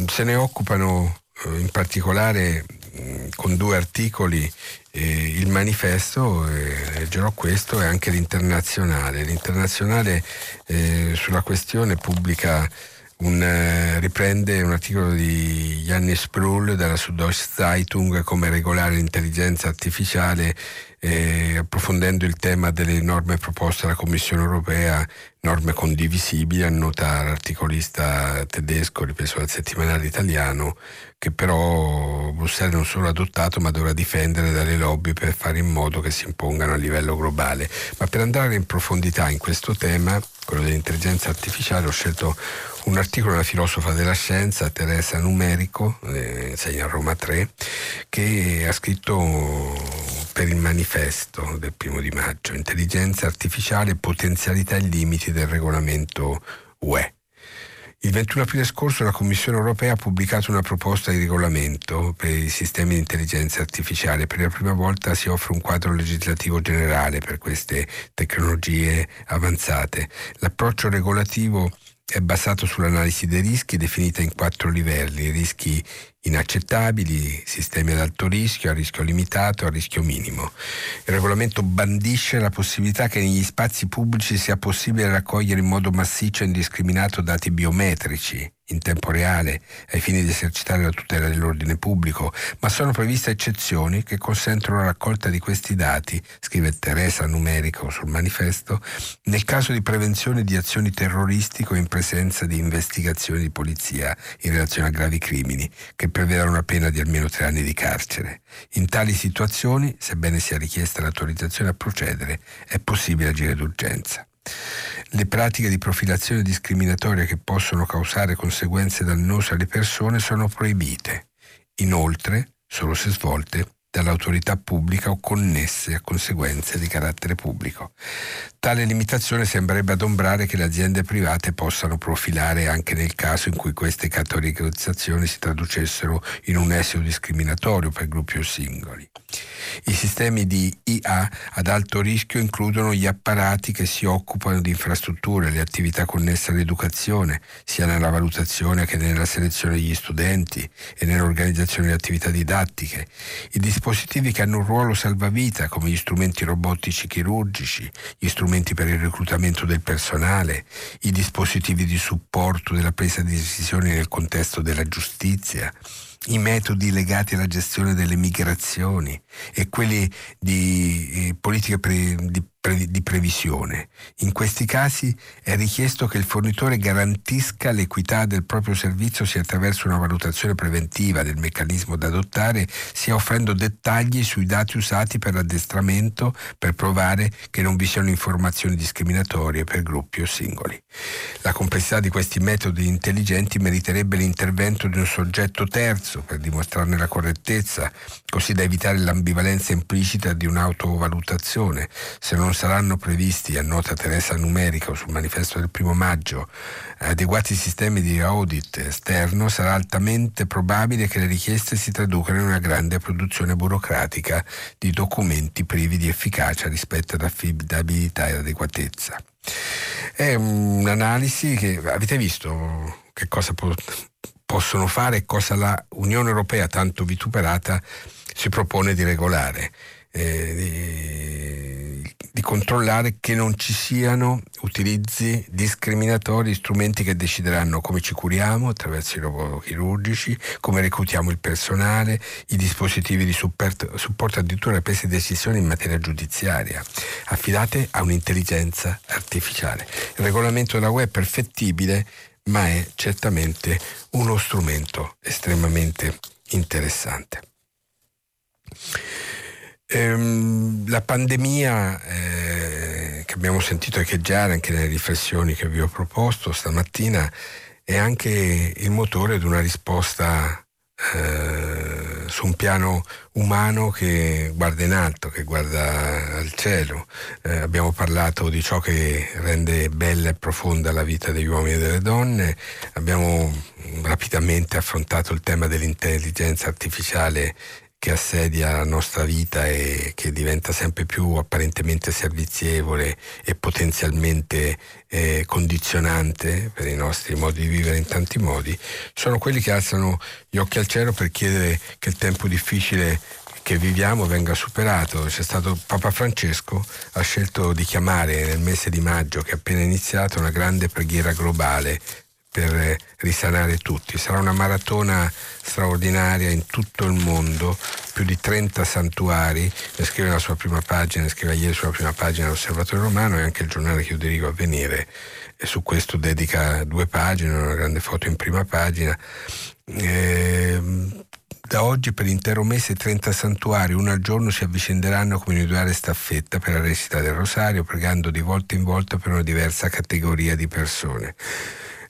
Se ne occupano eh, in particolare mh, con due articoli eh, il manifesto, eh, leggerò questo, e anche l'internazionale. L'internazionale eh, sulla questione pubblica un, eh, riprende un articolo di Jannis della Süddeutsche Zeitung come regolare l'intelligenza artificiale eh, approfondendo il tema delle norme proposte dalla Commissione europea, norme condivisibili, annota l'articolista tedesco ripreso dal settimanale italiano, che però Bruxelles non solo ha adottato ma dovrà difendere dalle lobby per fare in modo che si impongano a livello globale. Ma per andare in profondità in questo tema, quello dell'intelligenza artificiale, ho scelto un articolo della filosofa della scienza Teresa Numerico, eh, insegna a Roma 3, che ha scritto per il manifesto del primo di maggio, intelligenza artificiale, potenzialità e limiti del regolamento UE. Il 21 aprile scorso la Commissione europea ha pubblicato una proposta di regolamento per i sistemi di intelligenza artificiale. Per la prima volta si offre un quadro legislativo generale per queste tecnologie avanzate. L'approccio regolativo è basato sull'analisi dei rischi definita in quattro livelli, rischi inaccettabili, sistemi ad alto rischio, a rischio limitato, a rischio minimo. Il regolamento bandisce la possibilità che negli spazi pubblici sia possibile raccogliere in modo massiccio e indiscriminato dati biometrici in tempo reale ai fini di esercitare la tutela dell'ordine pubblico, ma sono previste eccezioni che consentono la raccolta di questi dati, scrive Teresa Numerico sul manifesto, nel caso di prevenzione di azioni terroristiche o in presenza di investigazioni di polizia in relazione a gravi crimini, che prevedano una pena di almeno tre anni di carcere. In tali situazioni, sebbene sia richiesta l'autorizzazione a procedere, è possibile agire d'urgenza. Le pratiche di profilazione discriminatoria che possono causare conseguenze dannose alle persone sono proibite. Inoltre, solo se svolte dall'autorità pubblica o connesse a conseguenze di carattere pubblico. Tale limitazione sembrerebbe adombrare che le aziende private possano profilare anche nel caso in cui queste categorizzazioni si traducessero in un esito discriminatorio per gruppi o singoli. I sistemi di IA ad alto rischio includono gli apparati che si occupano di infrastrutture, le attività connesse all'educazione, sia nella valutazione che nella selezione degli studenti e nell'organizzazione delle attività didattiche, i dispositivi che hanno un ruolo salvavita come gli strumenti robotici chirurgici, gli strumenti per il reclutamento del personale, i dispositivi di supporto della presa di decisioni nel contesto della giustizia, i metodi legati alla gestione delle migrazioni e quelli di eh, politiche pre, di di previsione. In questi casi è richiesto che il fornitore garantisca l'equità del proprio servizio sia attraverso una valutazione preventiva del meccanismo da adottare, sia offrendo dettagli sui dati usati per l'addestramento per provare che non vi siano informazioni discriminatorie per gruppi o singoli. La complessità di questi metodi intelligenti meriterebbe l'intervento di un soggetto terzo per dimostrarne la correttezza, così da evitare l'ambivalenza implicita di un'autovalutazione. Se non saranno previsti, annota Teresa Numerico sul manifesto del primo maggio, adeguati sistemi di audit esterno, sarà altamente probabile che le richieste si traducano in una grande produzione burocratica di documenti privi di efficacia rispetto ad affidabilità e adeguatezza. È un'analisi che avete visto che cosa po- possono fare e cosa la Unione Europea tanto vituperata si propone di regolare eh, di, di, controllare che non ci siano utilizzi discriminatori, strumenti che decideranno come ci curiamo attraverso i robot chirurgici, come reclutiamo il personale, i dispositivi di supporto, supporto addirittura prese decisioni in materia giudiziaria, affidate a un'intelligenza artificiale. Il regolamento della web è perfettibile, ma è certamente uno strumento estremamente interessante. Ehm, la pandemia eh, che abbiamo sentito echeggiare anche nelle riflessioni che vi ho proposto stamattina è anche il motore di una risposta eh, su un piano umano che guarda in alto, che guarda al cielo. Eh, abbiamo parlato di ciò che rende bella e profonda la vita degli uomini e delle donne, abbiamo rapidamente affrontato il tema dell'intelligenza artificiale che assedia la nostra vita e che diventa sempre più apparentemente servizievole e potenzialmente eh, condizionante per i nostri modi di vivere in tanti modi, sono quelli che alzano gli occhi al cielo per chiedere che il tempo difficile che viviamo venga superato. C'è stato Papa Francesco, ha scelto di chiamare nel mese di maggio che è appena iniziato una grande preghiera globale per risanare tutti. Sarà una maratona straordinaria in tutto il mondo, più di 30 santuari, ne scrive la sua prima pagina, ne scrive ieri sulla prima pagina l'Osservatore Romano e anche il giornale che io dirigo a venire e su questo dedica due pagine, una grande foto in prima pagina. Eh, da oggi per l'intero mese 30 santuari, uno al giorno, si avvicenderanno come individuare staffetta per la recita del rosario, pregando di volta in volta per una diversa categoria di persone.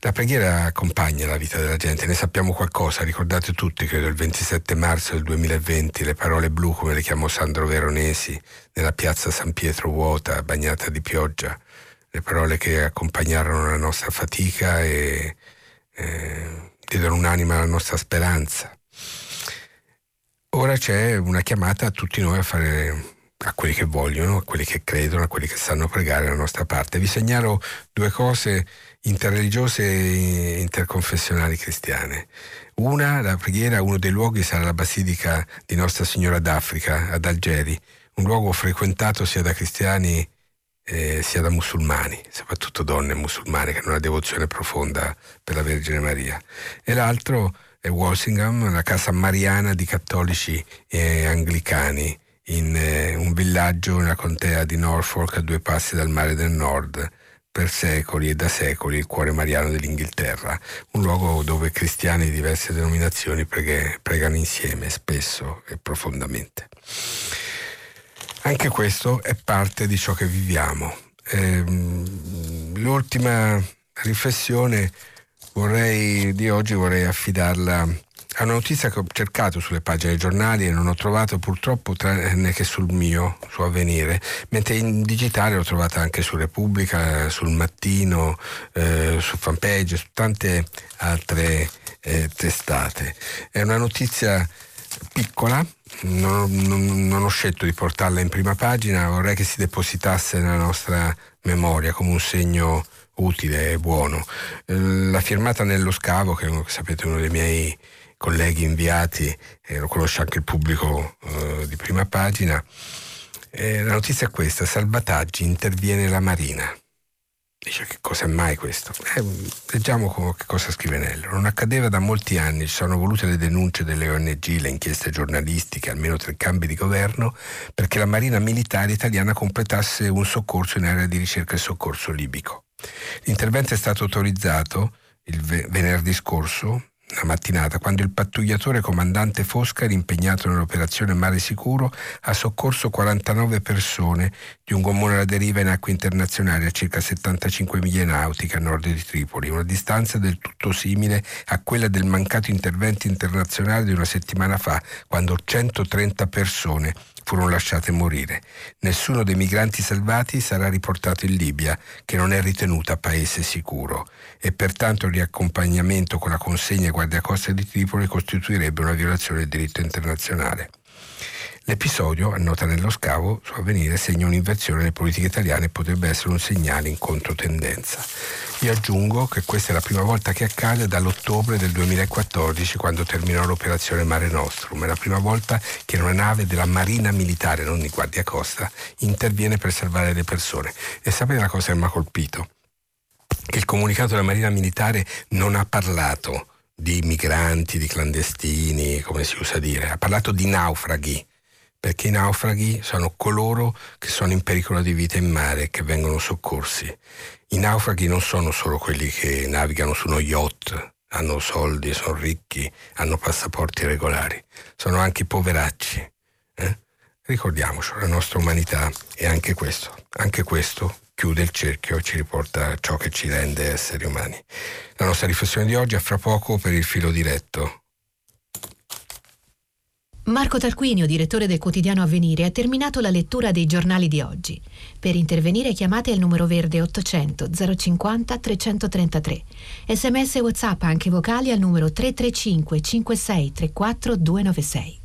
La preghiera accompagna la vita della gente, ne sappiamo qualcosa, ricordate tutti, credo il 27 marzo del 2020, le parole blu come le chiamò Sandro Veronesi nella piazza San Pietro vuota, bagnata di pioggia, le parole che accompagnarono la nostra fatica e eh, diedero un'anima alla nostra speranza. Ora c'è una chiamata a tutti noi a fare a quelli che vogliono, a quelli che credono, a quelli che sanno pregare la nostra parte. Vi segnalo due cose interreligiose e interconfessionali cristiane. Una, la preghiera, uno dei luoghi sarà la Basilica di Nostra Signora d'Africa ad Algeri, un luogo frequentato sia da cristiani eh, sia da musulmani, soprattutto donne musulmane che hanno una devozione profonda per la Vergine Maria. E l'altro è Walsingham, la casa mariana di cattolici e anglicani, in eh, un villaggio nella contea di Norfolk a due passi dal mare del nord per secoli e da secoli il cuore mariano dell'Inghilterra, un luogo dove cristiani di diverse denominazioni pregano insieme, spesso e profondamente. Anche questo è parte di ciò che viviamo. Ehm, l'ultima riflessione vorrei, di oggi vorrei affidarla è una notizia che ho cercato sulle pagine dei giornali e non ho trovato purtroppo tranne che sul mio, su Avvenire, mentre in digitale l'ho trovata anche su Repubblica, sul Mattino, eh, su Fanpage, su tante altre eh, testate. È una notizia piccola, non, non, non, ho scelto di portarla in prima pagina, vorrei che si depositasse nella nostra memoria come un segno utile e buono. Eh, la firmata nello scavo, che sapete uno dei miei colleghi inviati, e lo conosce anche il pubblico eh, di prima pagina. Eh, la notizia è questa, salvataggi, interviene la Marina. Dice che cosa è mai questo? Eh, leggiamo che cosa scrive Nello. Non accadeva da molti anni, ci sono volute le denunce delle ONG, le inchieste giornalistiche, almeno tre cambi di governo, perché la Marina Militare Italiana completasse un soccorso in area di ricerca e soccorso libico. L'intervento è stato autorizzato il venerdì scorso la mattinata, quando il pattugliatore comandante Fosca era impegnato nell'operazione Mare Sicuro, ha soccorso 49 persone di un gommone alla deriva in acque internazionali a circa 75 miglia nautiche a nord di Tripoli, una distanza del tutto simile a quella del mancato intervento internazionale di una settimana fa, quando 130 persone furono lasciate morire. Nessuno dei migranti salvati sarà riportato in Libia, che non è ritenuta paese sicuro, e pertanto il riaccompagnamento con la consegna ai guardiacoste di Tripoli costituirebbe una violazione del diritto internazionale. L'episodio, annota nello scavo, su avvenire segna un'inversione delle politiche italiane e potrebbe essere un segnale in controtendenza. Io aggiungo che questa è la prima volta che accade dall'ottobre del 2014 quando terminò l'operazione Mare Nostrum. È la prima volta che una nave della Marina Militare, non di Guardia Costa, interviene per salvare le persone. E sapete la cosa che mi ha colpito? Che il comunicato della Marina Militare non ha parlato di migranti, di clandestini, come si usa dire, ha parlato di naufraghi perché i naufraghi sono coloro che sono in pericolo di vita in mare e che vengono soccorsi. I naufraghi non sono solo quelli che navigano su uno yacht, hanno soldi, sono ricchi, hanno passaporti regolari, sono anche i poveracci. Eh? Ricordiamoci, la nostra umanità è anche questo, anche questo chiude il cerchio e ci riporta a ciò che ci rende esseri umani. La nostra riflessione di oggi è fra poco per il filo diretto. Marco Tarquinio, direttore del quotidiano Avvenire, ha terminato la lettura dei giornali di oggi. Per intervenire chiamate il numero verde 800 050 333. Sms e WhatsApp anche vocali al numero 335 56 34 296.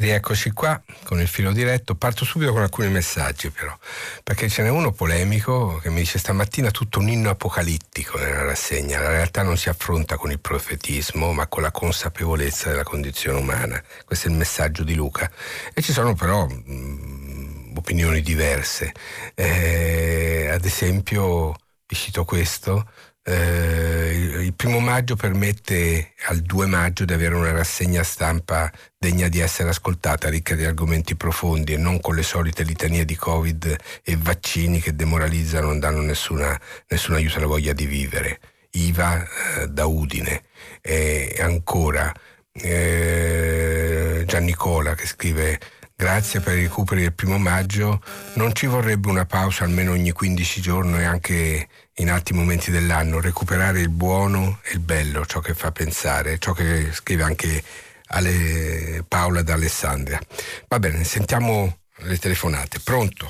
Rieccoci qua con il filo diretto. Parto subito con alcuni messaggi però, perché ce n'è uno polemico che mi dice stamattina tutto un inno apocalittico nella rassegna. La realtà non si affronta con il profetismo, ma con la consapevolezza della condizione umana. Questo è il messaggio di Luca. E ci sono però mh, mm, opinioni diverse. Eh, ad esempio, vi cito questo, eh, il primo maggio permette al 2 maggio di avere una rassegna stampa degna di essere ascoltata, ricca di argomenti profondi e non con le solite litanie di Covid e vaccini che demoralizzano e non danno nessuna, nessun aiuto alla voglia di vivere. Iva eh, da Udine. E ancora eh, Giannicola che scrive Grazie per i recuperi del primo maggio. Non ci vorrebbe una pausa almeno ogni 15 giorni e anche in altri momenti dell'anno, recuperare il buono e il bello, ciò che fa pensare, ciò che scrive anche Ale Paola da Alessandria. Va bene, sentiamo le telefonate. Pronto?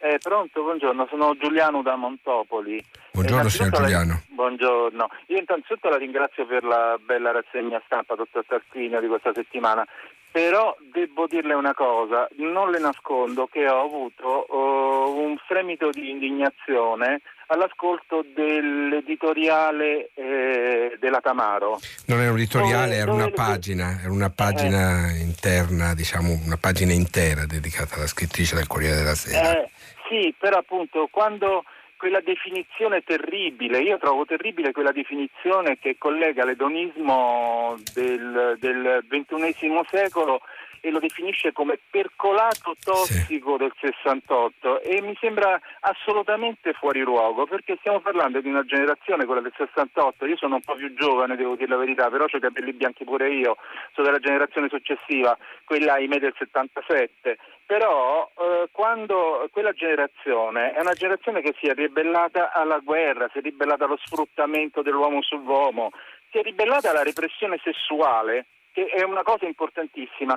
Eh, pronto, buongiorno, sono Giuliano da Montopoli. Buongiorno signor Giuliano. La... Buongiorno. Io innanzitutto la ringrazio per la bella rassegna stampa, dottor Tarquinio, di questa settimana però devo dirle una cosa, non le nascondo che ho avuto uh, un fremito di indignazione all'ascolto dell'editoriale eh, della Tamaro. Non era un editoriale, era una pagina, era una pagina eh. interna, diciamo una pagina intera dedicata alla scrittrice del Corriere della Sera. Eh, sì, però appunto quando quella definizione terribile, io trovo terribile quella definizione che collega l'edonismo del, del XXI secolo e lo definisce come percolato tossico sì. del 68 e mi sembra assolutamente fuori luogo perché stiamo parlando di una generazione, quella del 68, io sono un po' più giovane, devo dire la verità, però ho i capelli bianchi pure io, sono della generazione successiva, quella ahimè del 77 però eh, quando quella generazione è una generazione che si è ribellata alla guerra, si è ribellata allo sfruttamento dell'uomo sull'uomo, si è ribellata alla repressione sessuale, che è una cosa importantissima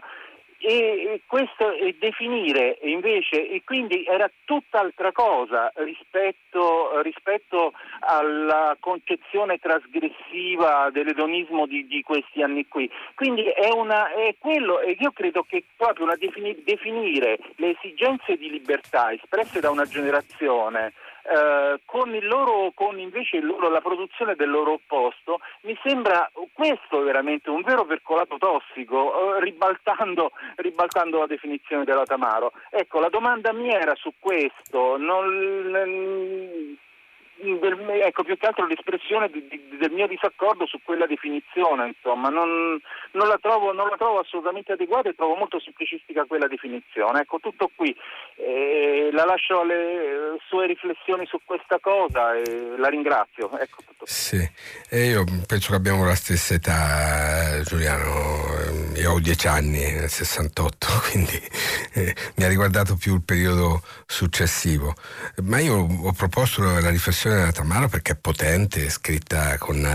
e questo e definire invece e quindi era tutt'altra cosa rispetto, rispetto alla concezione trasgressiva dell'edonismo di, di, questi anni qui. Quindi è, una, è quello e io credo che proprio defini, definire le esigenze di libertà espresse da una generazione eh, con, loro, con, invece loro, la produzione del loro opposto, mi sembra questo veramente un vero percolato tossico, eh, ribaltando, ribaltando, la definizione della Tamaro. Ecco, la domanda mia era su questo. Non, del, ecco, più che altro l'espressione di, di, del mio disaccordo su quella definizione, insomma, non, non, la trovo, non, la trovo, assolutamente adeguata e trovo molto semplicistica quella definizione. Ecco, tutto qui. E la lascio alle sue riflessioni su questa cosa e la ringrazio. Ecco sì, e io penso che abbiamo la stessa età, Giuliano. Io ho dieci anni nel 68, quindi eh, mi ha riguardato più il periodo successivo. Ma io ho proposto la riflessione della Tamara perché è potente, è scritta con,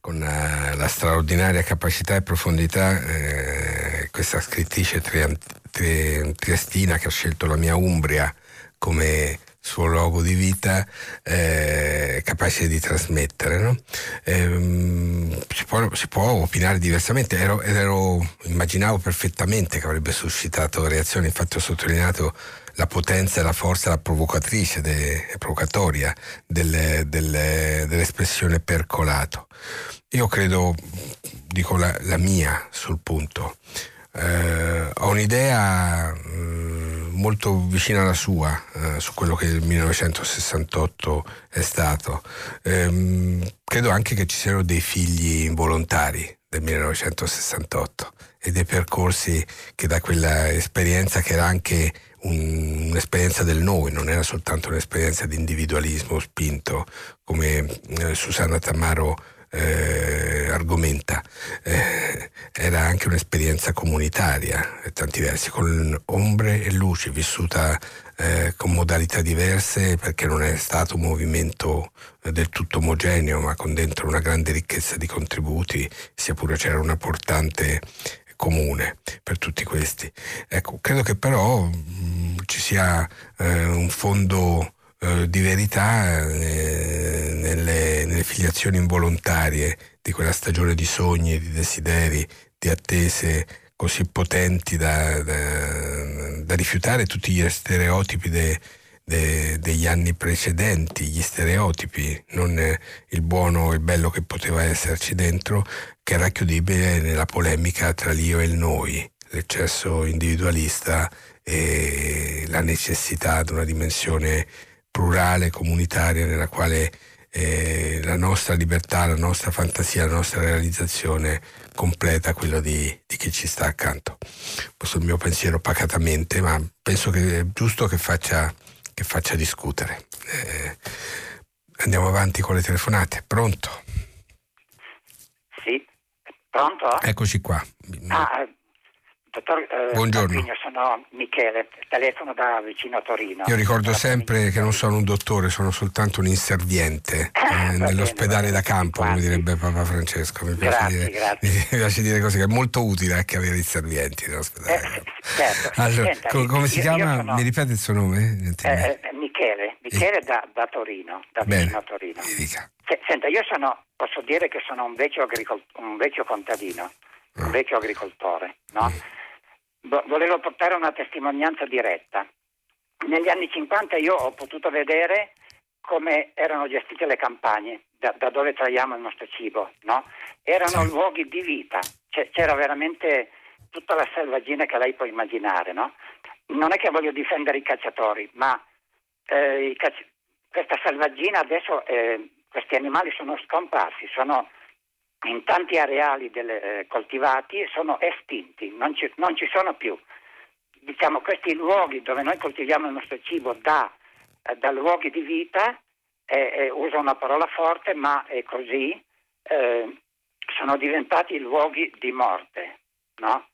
con la straordinaria capacità e profondità. Eh, questa scrittrice triestina che ha scelto la mia Umbria come suo luogo di vita eh, capace di trasmettere. No? Eh, si, può, si, può, opinare diversamente, ero, ero, immaginavo perfettamente che avrebbe suscitato reazioni, infatti ho sottolineato la potenza e la forza, la provocatrice, de, provocatoria delle, delle, dell'espressione percolato. Io credo, dico la, la mia sul punto, eh, ho un'idea eh, molto vicina alla sua eh, su quello che il 1968 è stato. Eh, credo anche che ci siano dei figli involontari del 1968 e dei percorsi che da quella esperienza che era anche un'esperienza del noi, non era soltanto un'esperienza di individualismo spinto come eh, Susanna Tamaro eh, argomenta, eh, era anche un'esperienza comunitaria, per tanti versi, con ombre e luci, vissuta eh, con modalità diverse perché non è stato un movimento del tutto omogeneo, ma con dentro una grande ricchezza di contributi, sia pure c'era una portante comune per tutti questi. Ecco, credo che però mh, mm, ci sia eh, un fondo eh, di verità eh, nelle, nelle, filiazioni involontarie di quella stagione di sogni, di desideri, di attese così potenti da, da, da rifiutare tutti gli stereotipi de, de, degli anni precedenti, gli stereotipi, non il buono e il bello che poteva esserci dentro, che è racchiudibile nella polemica tra l'io e il noi, l'eccesso individualista e la necessità di una dimensione plurale, comunitaria, nella quale eh, la nostra libertà, la nostra fantasia, la nostra realizzazione completa quello di, di, chi ci sta accanto. Questo è il mio pensiero pacatamente, ma penso che è giusto che faccia, che faccia discutere. Eh, andiamo avanti con le telefonate. Pronto? Pronto? Eccoci qua. Ah, Dottor eh, Buongiorno. Torino, sono Michele, telefono da vicino a Torino. Io ricordo sempre che non sono un dottore, sono soltanto un inserviente eh, nell'ospedale da campo, come direbbe Papa Francesco. Mi piace, grazie, dire, grazie. mi piace dire così, che è molto utile anche avere inservienti nell'ospedale. Eh, certo. allora, Senta, co- come si io, chiama? Io sono, Mi ripete il suo nome? Eh, eh, Michele, Michele da, da, Torino, da Bene, vicino a Torino. Dica. Senta, io sono, posso dire che sono un vecchio, agricol- un vecchio contadino, un Ah. vecchio agricoltore, no? Mm. Volevo portare una testimonianza diretta. Negli anni 50 io ho potuto vedere come erano gestite le campagne, da, da dove traiamo il nostro cibo, no? Erano Sì. luoghi di vita, c'era veramente tutta la selvaggina che lei può immaginare, no? Non è che voglio difendere i cacciatori, ma eh, i cacci- questa selvaggina adesso, eh, questi animali sono scomparsi, sono in tanti areali delle, eh, coltivati sono estinti, non ci, non ci sono più. Diciamo, questi luoghi dove noi coltiviamo il nostro cibo da, eh, da luoghi di vita, eh, eh, uso una parola forte, ma è così, eh, sono diventati luoghi di morte. No?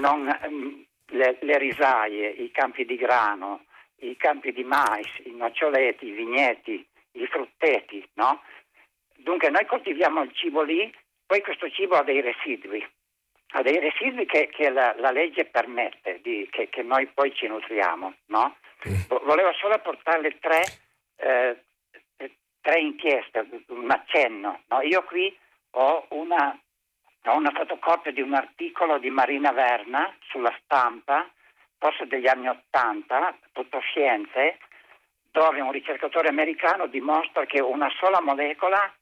Non, ehm, le, le risaie, i campi di grano, i campi di mais, i noccioleti, i vigneti, i frutteti, no? Dunque noi coltiviamo il cibo lì, poi questo cibo ha dei residui, ha dei residui che, che la, la legge permette di, che, che noi poi ci nutriamo, no? Vo- Volevo solo portarle tre, eh, tre inchieste, un accenno. no? Io qui ho una, ho una fotocopia di un articolo di Marina Verna sulla stampa, forse degli anni Ottanta, tutto scienze, dove un ricercatore americano dimostra che una sola molecola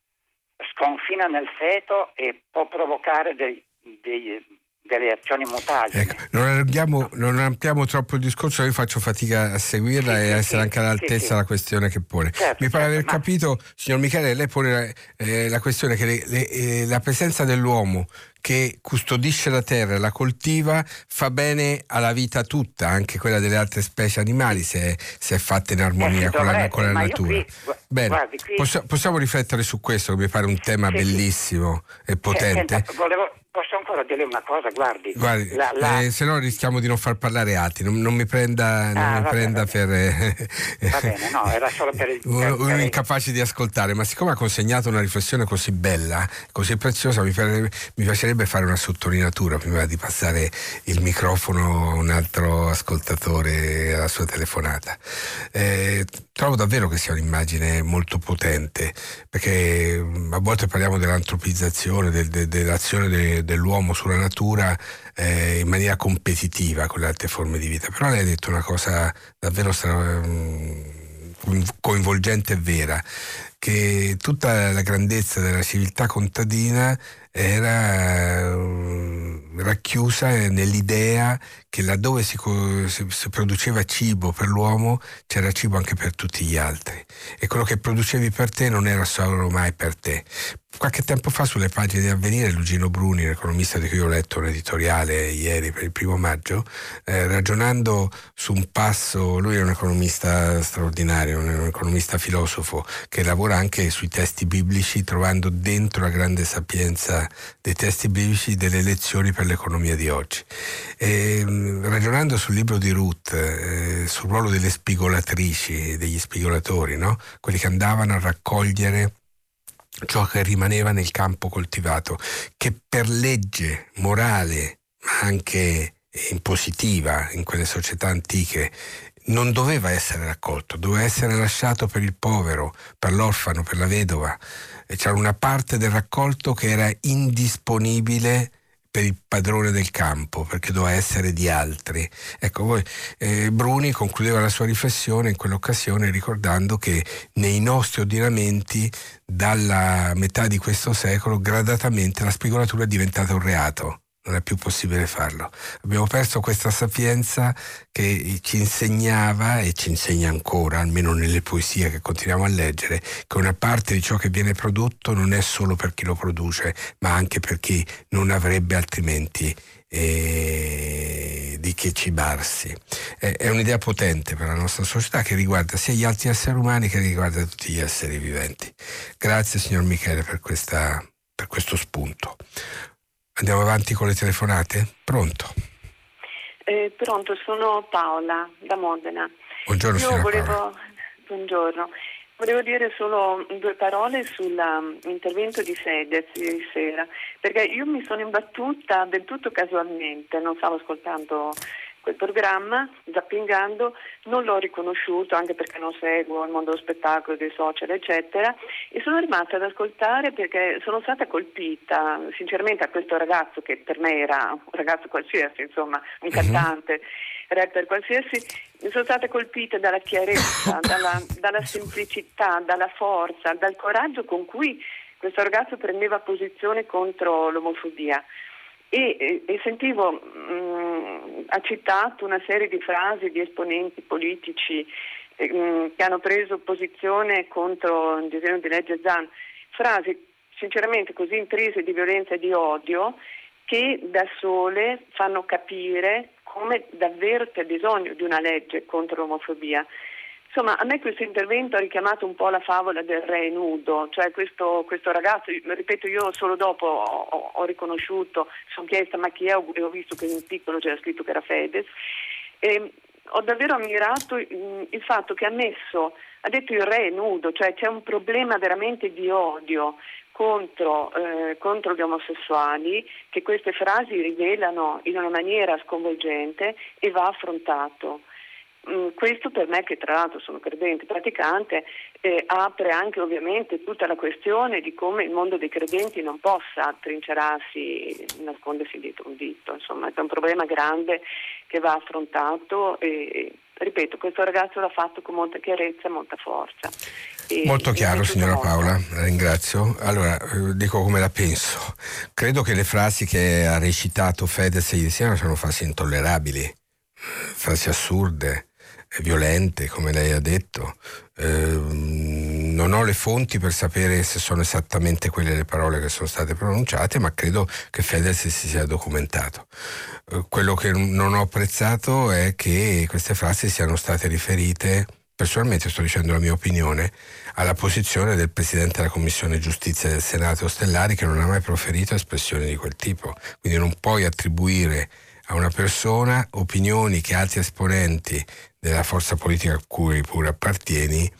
sconfina nel feto e può provocare dei, dei- delle azioni mutagene. Ecco, non, allarghiamo, non ampliamo troppo il discorso, io faccio fatica a seguirla sì, e a essere sì, anche all'altezza sì, della questione che pone. Certo, Mi pare certo, aver ma... capito, signor Michele, lei pone eh, la questione che le, le, eh, la presenza dell'uomo che custodisce la terra e la coltiva fa bene alla vita tutta, anche quella delle altre specie animali, se, se è fatta in armonia eh, con, la, con la natura. Qui, Bene, guardi, qui... possiamo riflettere su questo, che mi pare un tema bellissimo e potente. Senta, volevo, Posso ancora dire una cosa, guardi. guardi la, la... Eh, se no rischiamo di non far parlare altri, non, non mi prenda, non ah, mi prenda per... va bene, no, era solo per... il... uno, uno incapace di ascoltare, ma siccome ha consegnato una riflessione così bella, così preziosa, mi, piacerebbe, mi piacerebbe fare una sottolineatura prima di passare il microfono a un altro ascoltatore alla sua telefonata. Eh, trovo davvero che sia un'immagine molto potente, perché a volte parliamo dell'antropizzazione, del, de, dell'azione de, dell'uomo sulla natura eh, in maniera competitiva con le altre forme di vita. Però lei ha detto una cosa davvero stra- coinvolgente e vera, che tutta la grandezza della civiltà contadina era uh, racchiusa nell'idea che laddove si, si, si, produceva cibo per l'uomo c'era cibo anche per tutti gli altri e quello che producevi per te non era solo mai per te. Qualche tempo fa sulle pagine di Avvenire Lugino Bruni, l'economista di cui ho letto un editoriale ieri per il primo maggio, eh, ragionando su un passo, lui è un economista straordinario, un economista filosofo che lavora anche sui testi biblici trovando dentro la grande sapienza dei testi biblici delle lezioni per l'economia di oggi. E, mm, ragionando sul libro di Ruth, eh, sul ruolo delle spigolatrici, degli spigolatori, no? quelli che andavano a raccogliere ciò che rimaneva nel campo coltivato, che per legge morale, ma anche impositiva in quelle società antiche, non doveva essere raccolto, doveva essere lasciato per il povero, per l'orfano, per la vedova c'era una parte del raccolto che era indisponibile per il padrone del campo, perché doveva essere di altri. Ecco, voi, eh, Bruni concludeva la sua riflessione in quell'occasione ricordando che nei nostri ordinamenti, dalla metà di questo secolo, gradatamente la spigolatura è diventata un reato non è più possibile farlo. Abbiamo perso questa sapienza che ci insegnava e ci insegna ancora, almeno nelle poesie che continuiamo a leggere, che una parte di ciò che viene prodotto non è solo per chi lo produce, ma anche per chi non avrebbe altrimenti eh, di che cibarsi. È, è un'idea potente per la nostra società che riguarda sia gli altri esseri umani che riguarda tutti gli esseri viventi. Grazie signor Michele per, questa, per questo spunto. Andiamo avanti con le telefonate? Pronto? Eh, pronto, sono Paola da Modena. Buongiorno Io volevo... Paola. Buongiorno. Volevo dire solo due parole sull'intervento di Fedez ieri sera, perché io mi sono imbattuta del tutto casualmente, non stavo ascoltando quel programma, zappingando, non l'ho riconosciuto anche perché non seguo il mondo dello spettacolo, dei social, eccetera, e sono rimasta ad ascoltare perché sono stata colpita sinceramente a questo ragazzo che per me era un ragazzo qualsiasi, insomma, un mhm. cantante, rapper qualsiasi, sono stata colpita dalla chiarezza, dalla, dalla semplicità, dalla forza, dal coraggio con cui questo ragazzo prendeva posizione contro l'omofobia. E, e, sentivo mh, mm, ha citato una serie di frasi di esponenti politici eh, che hanno preso posizione contro il disegno di legge Zan, frasi sinceramente così intrise di violenza e di odio che da sole fanno capire come davvero c'è bisogno di una legge contro l'omofobia. Insomma, a me questo intervento ha richiamato un po' la favola del re nudo, cioè questo, questo ragazzo, ripeto, io solo dopo ho, ho riconosciuto, sono chiesta ma chi è e ho visto che in piccolo c'era scritto che era Fedez. E ho davvero ammirato il fatto che ha messo, ha detto il re nudo, cioè c'è un problema veramente di odio contro, eh, contro, gli omosessuali che queste frasi rivelano in una maniera sconvolgente e va affrontato. Mm, questo per me, che tra l'altro sono credente praticante, eh, apre anche ovviamente tutta la questione di come il mondo dei credenti non possa trincerarsi, nascondersi dietro un dito. Insomma, è un problema grande che va affrontato e ripeto, questo ragazzo l'ha fatto con molta chiarezza e molta forza. E Molto chiaro signora molto. Paola, la ringrazio. Allora, eh, dico come la penso. Credo che le frasi che ha recitato Fedez ieri sera sono frasi intollerabili, frasi assurde, violente, come lei ha detto. Eh, non ho le fonti per sapere se sono esattamente quelle le parole che sono state pronunciate, ma credo che Fedez si sia documentato. Eh, quello che non ho apprezzato è che queste frasi siano state riferite, personalmente sto dicendo la mia opinione, alla posizione del Presidente della Commissione Giustizia del Senato Stellari che non ha mai proferito espressioni di quel tipo. Quindi non puoi attribuire a una persona opinioni che altri esponenti della forza politica a cui pure appartieni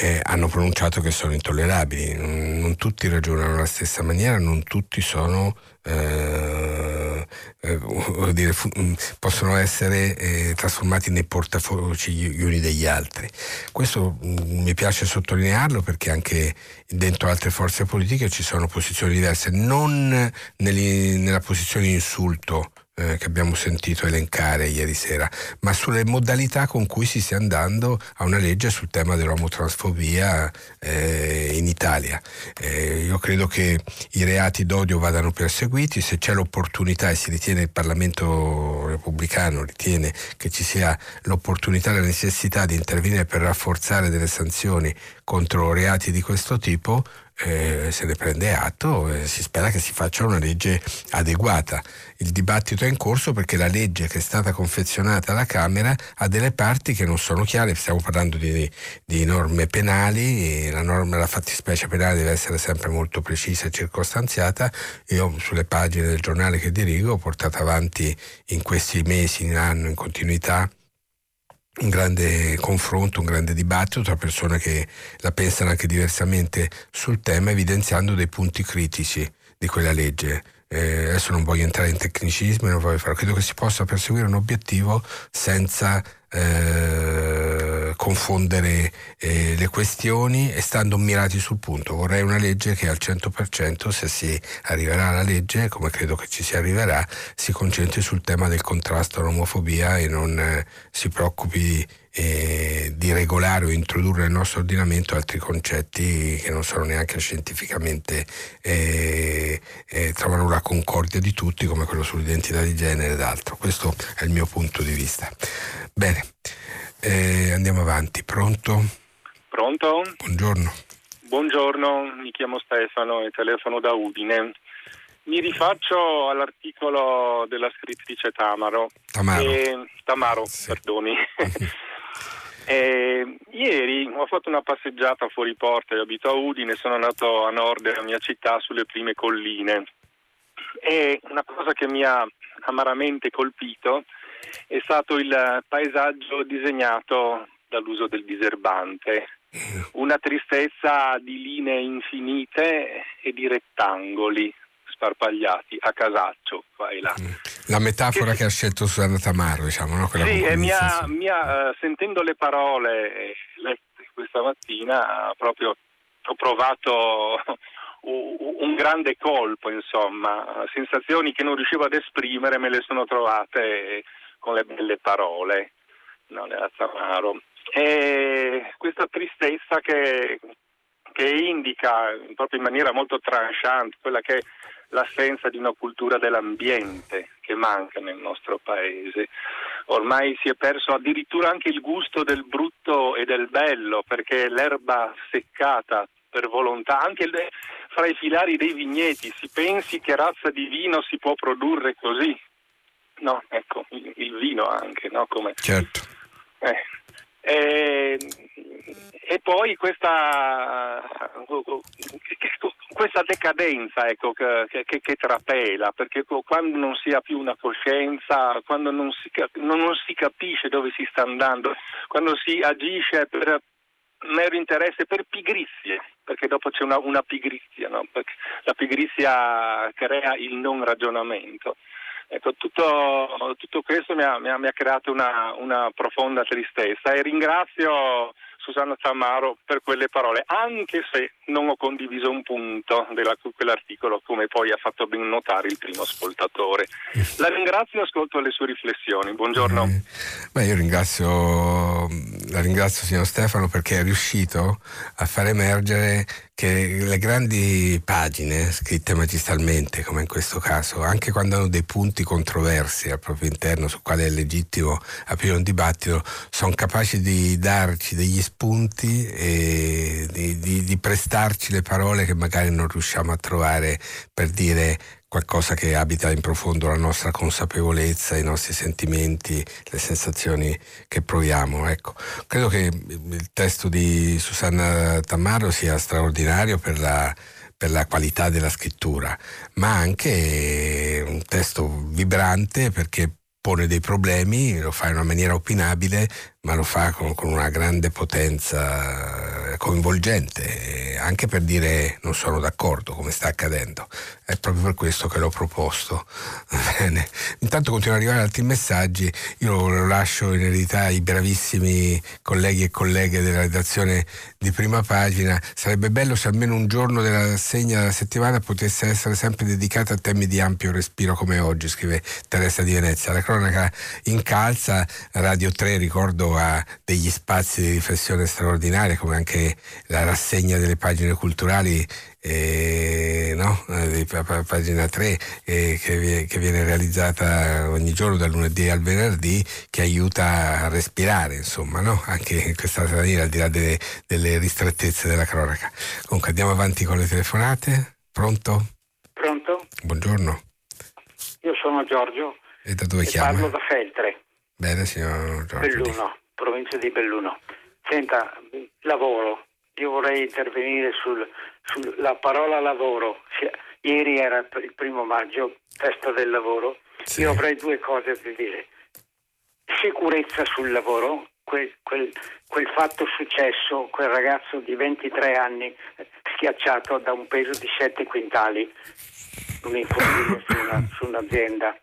eh, hanno pronunciato che sono intollerabili. Non, tutti ragionano alla stessa maniera, non tutti sono, eh, eh, dire, fu, mm, possono essere eh, trasformati nei portafoci gli uni degli altri. Questo mh, mm, mi piace sottolinearlo perché anche dentro altre forze politiche ci sono posizioni diverse, non nella posizione di insulto eh, che abbiamo sentito elencare ieri sera, ma sulle modalità con cui si stia andando a una legge sul tema dell'omotransfobia eh, in Italia. Eh, io credo che i reati d'odio vadano perseguiti, se c'è l'opportunità e si ritiene il Parlamento repubblicano ritiene che ci sia l'opportunità e la necessità di intervenire per rafforzare delle sanzioni contro reati di questo tipo, eh, se ne prende atto e si spera che si faccia una legge adeguata. Il dibattito è in corso perché la legge che è stata confezionata alla Camera ha delle parti che non sono chiare, stiamo parlando di, di norme penali, la, norma, la fattispecie penale deve essere sempre molto precisa e circostanziata. Io sulle pagine del giornale che dirigo ho portato avanti in questi mesi, in anno, in continuità, un grande confronto, un grande dibattito tra persone che la pensano anche diversamente sul tema, evidenziando dei punti critici di quella legge. Eh, adesso non voglio entrare in tecnicismi, non voglio fare, credo che si possa perseguire un obiettivo senza eh, confondere eh, le questioni e stando mirati sul punto. Vorrei una legge che al 100%, se si arriverà alla legge, come credo che ci si arriverà, si concentri sul tema del contrasto all'omofobia e non eh, si preoccupi eh, di regolare o introdurre nel nostro ordinamento altri concetti che non sono neanche scientificamente eh, eh, trovano la concordia di tutti come quello sull'identità di genere ed altro. Questo è il mio punto di vista. Bene, eh, andiamo avanti. Pronto? Pronto? Buongiorno. Buongiorno, mi chiamo Stefano e telefono da Udine. Mi rifaccio all'articolo della scrittrice Tamaro. Tamaro. E, Tamaro, sì. perdoni. E, ieri ho fatto una passeggiata fuori porta, io abito a Udine, sono andato a nord della mia città sulle prime colline e una cosa che mi ha amaramente colpito è stato il paesaggio disegnato dall'uso del diserbante, una tristezza di linee infinite e di rettangoli sparpagliati a casaccio qua e là. La metafora che, che ha scelto Susanna Tamaro, diciamo, no? Quella sì, e mi ha, mi ha, uh, sentendo le parole lette questa mattina, proprio ho provato un grande colpo, insomma, sensazioni che non riuscivo ad esprimere me le sono trovate con le belle parole no, nella Tamaro. E questa tristezza che, che indica proprio in maniera molto tranchant quella che è l'assenza di una cultura dell'ambiente che manca nel nostro paese. Ormai si è perso addirittura anche il gusto del brutto e del bello, perché l'erba seccata per volontà, anche fra i filari dei vigneti, si pensi che razza di vino si può produrre così. No, ecco, il, il vino anche, no? Come... Certo. Eh. E, e, poi questa, questa decadenza ecco, che, che, che, trapela, perché quando non si ha più una coscienza, quando non si, non si capisce dove si sta andando, quando si agisce per mero interesse, per pigrizie, perché dopo c'è una, una pigrizia, no? la pigrizia crea il non ragionamento. Ecco, tutto, tutto, questo mi ha, mi ha, mi ha creato una, una, profonda tristezza e ringrazio Susanna Tamaro per quelle parole, anche se non ho condiviso un punto di quell'articolo, come poi ha fatto ben notare il primo ascoltatore. La ringrazio e ascolto le sue riflessioni. Buongiorno. Eh, beh, io ringrazio, la ringrazio signor Stefano perché è riuscito a far emergere che le grandi pagine scritte magistralmente, come in questo caso, anche quando hanno dei punti controversi al proprio interno su quale è legittimo aprire un dibattito, sono capaci di darci degli spunti e di, di, di prestarci le parole che magari non riusciamo a trovare per dire qualcosa che abita in profondo la nostra consapevolezza, i nostri sentimenti, le sensazioni che proviamo. Ecco. Credo che il testo di Susanna Tammaro sia straordinario per la, per la qualità della scrittura, ma anche un testo vibrante perché pone dei problemi, lo fa in una maniera opinabile, ma lo fa con, con una grande potenza coinvolgente, anche per dire non sono d'accordo come sta accadendo. È proprio per questo che l'ho proposto. Bene. Intanto continuano ad arrivare altri messaggi, io lo lascio in eredità ai bravissimi colleghi e colleghe della redazione di prima pagina. Sarebbe bello se almeno un giorno della segna della settimana potesse essere sempre dedicata a temi di ampio respiro come oggi, scrive Teresa di Venezia. La cronaca incalza, Radio 3 ricordo ha degli spazi di riflessione straordinaria come anche la rassegna delle pagine culturali eh, no? di pagina 3 eh, che, che, viene realizzata ogni giorno dal lunedì al venerdì che aiuta a respirare insomma no? anche in questa maniera al di là delle, delle ristrettezze della cronaca comunque andiamo avanti con le telefonate pronto? pronto? buongiorno io sono Giorgio e da dove chiama? parlo da Feltre bene signor Giorgio Belluno, provincia di Belluno senta lavoro io vorrei intervenire sul, sulla parola lavoro. Ieri era il primo maggio, festa del lavoro. Sì. Io avrei due cose da dire. Sicurezza sul lavoro, quel, quel, quel, fatto successo, quel ragazzo di 23 anni schiacciato da un peso di 7 quintali, un infortunio su, una, su un'azienda.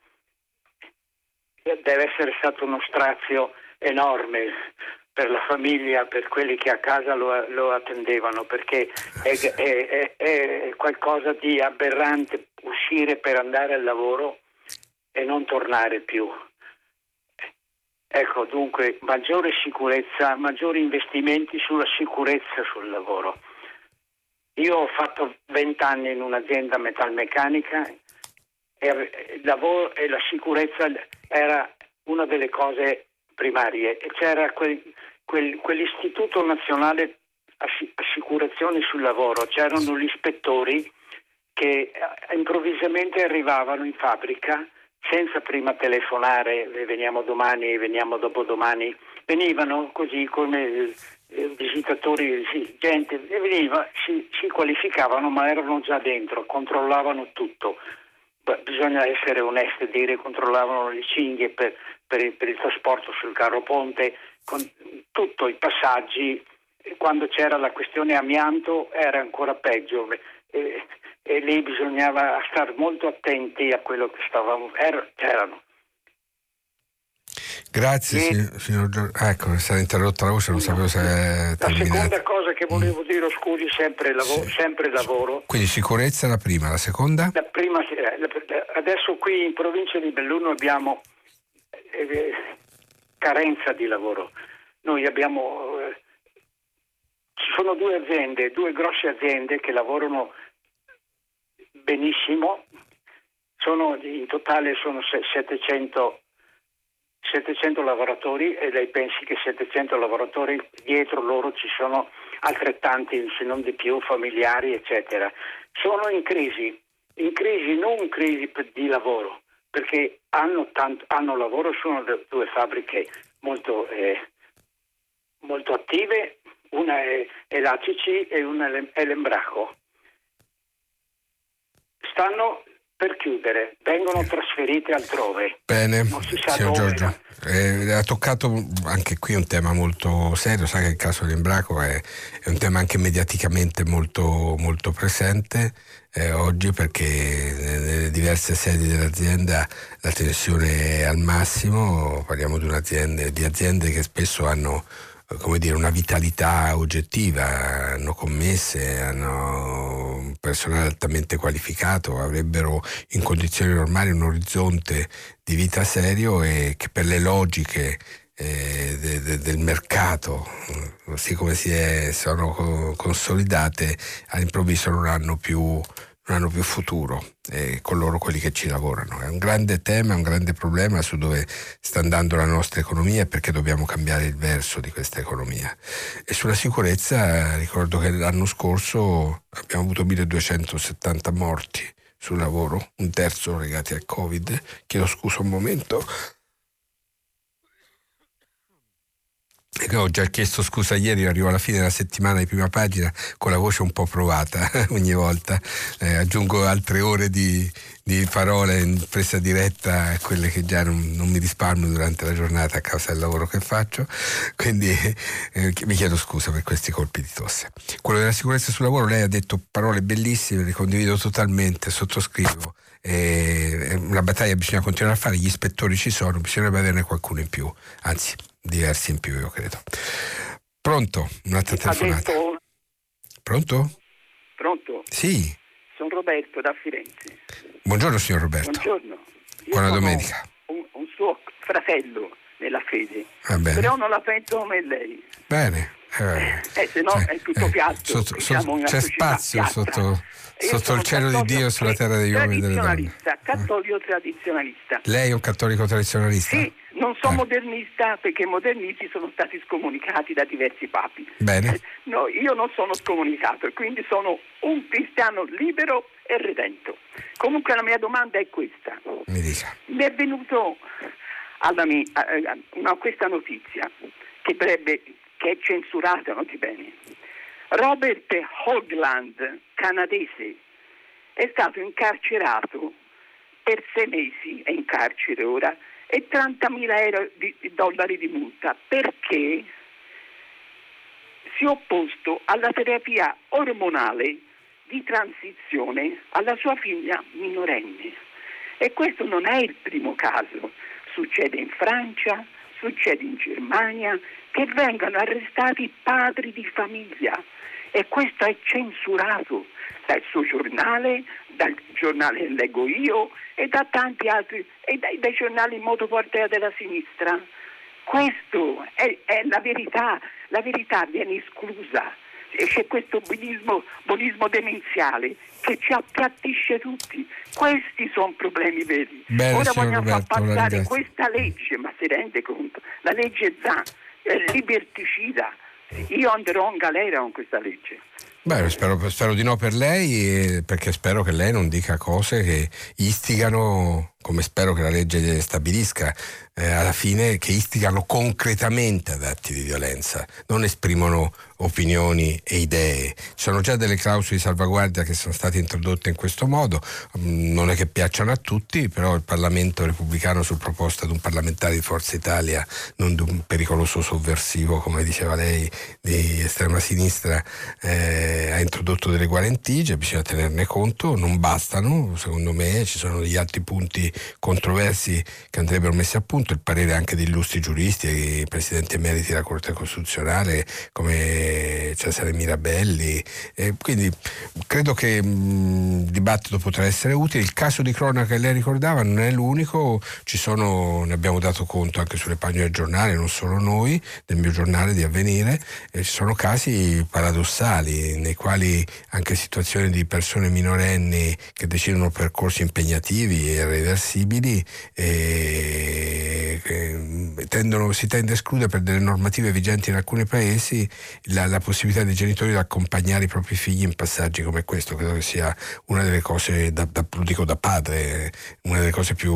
Deve essere stato uno strazio enorme per la famiglia, per quelli che a casa lo, lo attendevano, perché è, è, è, è, qualcosa di aberrante uscire per andare al lavoro e non tornare più. Ecco, dunque, maggiore sicurezza, maggiori investimenti sulla sicurezza sul lavoro. Io ho fatto 20 anni in un'azienda metalmeccanica il lavoro e la sicurezza era una delle cose primarie. E c'era quel, quel, quell'istituto nazionale assicurazioni sul lavoro, c'erano gli ispettori che eh, improvvisamente arrivavano in fabbrica senza prima telefonare, veniamo domani, veniamo dopodomani, venivano così come eh, visitatori, sì, gente, veniva, si, si, qualificavano ma erano già dentro, controllavano tutto. Bisogna essere onesti e dire controllavano le cinghie per, per, il, per il trasporto sul carro ponte, con tutti i passaggi, quando c'era la questione amianto era ancora peggio e, e lì bisognava stare molto attenti a quello che stavamo, er, c'erano. Grazie e, signor Giorgio. Ecco, mi sarà interrotta la voce, non sapevo se è La seconda cosa che volevo mm. dire, scusi, sempre, lavoro, sì. sempre lavoro. Quindi sicurezza è la prima, la seconda? La prima, adesso qui in provincia di Belluno abbiamo eh, carenza di lavoro. Noi abbiamo, eh, ci sono due aziende, due grosse aziende che lavorano benissimo, sono, in totale sono 700, 700 lavoratori e lei pensi che 700 lavoratori dietro loro ci sono altrettanti, se non di più, familiari, eccetera. Sono in crisi, in crisi non crisi di lavoro, perché hanno, tanto, hanno lavoro, sono due fabbriche molto, eh, molto attive, una è, è l'ACC e una è l'Embraco. Stanno per chiudere, vengono trasferite altrove. Bene, signor Giorgio, eh, ha toccato anche qui un tema molto serio, sa che il caso di Embraco è, è un tema anche mediaticamente molto, molto presente eh, oggi perché nelle diverse sedi dell'azienda la tensione è al massimo, parliamo di, di aziende che spesso hanno come dire, una vitalità oggettiva, hanno commesse, hanno personale altamente qualificato, avrebbero in condizioni normali un orizzonte di vita serio e che per le logiche eh, de, de, del mercato, così come si è, sono consolidate, all'improvviso non hanno più non hanno più futuro eh, con loro quelli che ci lavorano. È un grande tema, un grande problema su dove sta andando la nostra economia e perché dobbiamo cambiare il verso di questa economia. E sulla sicurezza ricordo che l'anno scorso abbiamo avuto 1270 morti sul lavoro, un terzo legati al Covid. Chiedo scusa un momento. Ho già chiesto scusa ieri, arrivo alla fine della settimana di prima pagina con la voce un po' provata ogni volta. Eh, aggiungo altre ore di, di, parole in presa diretta a quelle che già non, non, mi risparmio durante la giornata a causa del lavoro che faccio. Quindi eh, mi chiedo scusa per questi colpi di tosse. Quello della sicurezza sul lavoro, lei ha detto parole bellissime, le condivido totalmente, sottoscrivo. Eh, una battaglia bisogna continuare a fare, gli ispettori ci sono, bisognerebbe averne qualcuno in più, anzi diversi in più io credo. Pronto? Un'altra telefonata. Detto... Pronto? Pronto? Sì. Sono Roberto da Firenze. Buongiorno signor Roberto. Buongiorno. Io Buona domenica. Un, un, suo fratello nella fede, però non la penso come lei. Bene. Eh, eh, se no cioè, è tutto eh, piatto. Sotto, diciamo c'è spazio piatta. sotto, sotto il cielo di Dio sulla terra degli uomini e delle donne. Cattolico tradizionalista. Lei è un cattolico tradizionalista? Sì, non sono eh. modernista perché i modernisti sono stati scomunicati da diversi papi. Bene. No, io non sono scomunicato e quindi sono un cristiano libero e redento. Comunque la mia domanda è questa. Mi dica. Mi è venuto mia, una, questa notizia che, dovrebbe, che è censurata, non ti bene. Robert Hogland, canadese, è stato incarcerato per sei mesi, è in carcere ora, e 30.000 euro di, dollari di multa perché si è opposto alla terapia ormonale di transizione alla sua figlia minorenne. E questo non è il primo caso, succede in Francia, succede in Germania, che vengano arrestati padri di famiglia e questo è censurato dal suo giornale, dal giornale che leggo io e da tanti altri, e dai, dai giornali in modo portea della sinistra. Questo è, è, la verità, la verità viene esclusa. C'è questo buonismo, buonismo demenziale che ci appiattisce tutti. Questi sono problemi veri. Bene, Ora vogliamo Roberto, far passare questa legge, ma si rende conto? La legge ZAN è liberticida. Io andrò in galera con questa legge. Beh, spero, spero, di no per lei, perché spero che lei non dica cose che istigano, come spero che la legge stabilisca, eh, alla fine che istigano concretamente ad atti di violenza, non esprimono opinioni e idee. Ci sono già delle clausole di salvaguardia che sono state introdotte in questo modo, mm, non è che piacciono a tutti, però il Parlamento repubblicano su proposta di un parlamentare di Forza Italia, non di un pericoloso sovversivo, come diceva lei, di estrema sinistra, eh, ha introdotto delle guarentigie, bisogna tenerne conto, non bastano, secondo me ci sono degli altri punti controversi che andrebbero messi a punto il parere anche di illustri giuristi, i presidenti emeriti della Corte Costituzionale come Cesare Mirabelli. E quindi credo che mh, il dibattito potrà essere utile. Il caso di cronaca che lei ricordava non è l'unico, ci sono, ne abbiamo dato conto anche sulle pagine del giornale, non solo noi, del mio giornale di avvenire, ci sono casi paradossali nei quali anche situazioni di persone minorenni che decidono percorsi impegnativi e irreversibili e tendono, si tende a escludere per delle normative vigenti in alcuni paesi la, la, possibilità dei genitori di accompagnare i propri figli in passaggi come questo. Credo che sia una delle cose, da, da, lo dico da padre, una delle cose più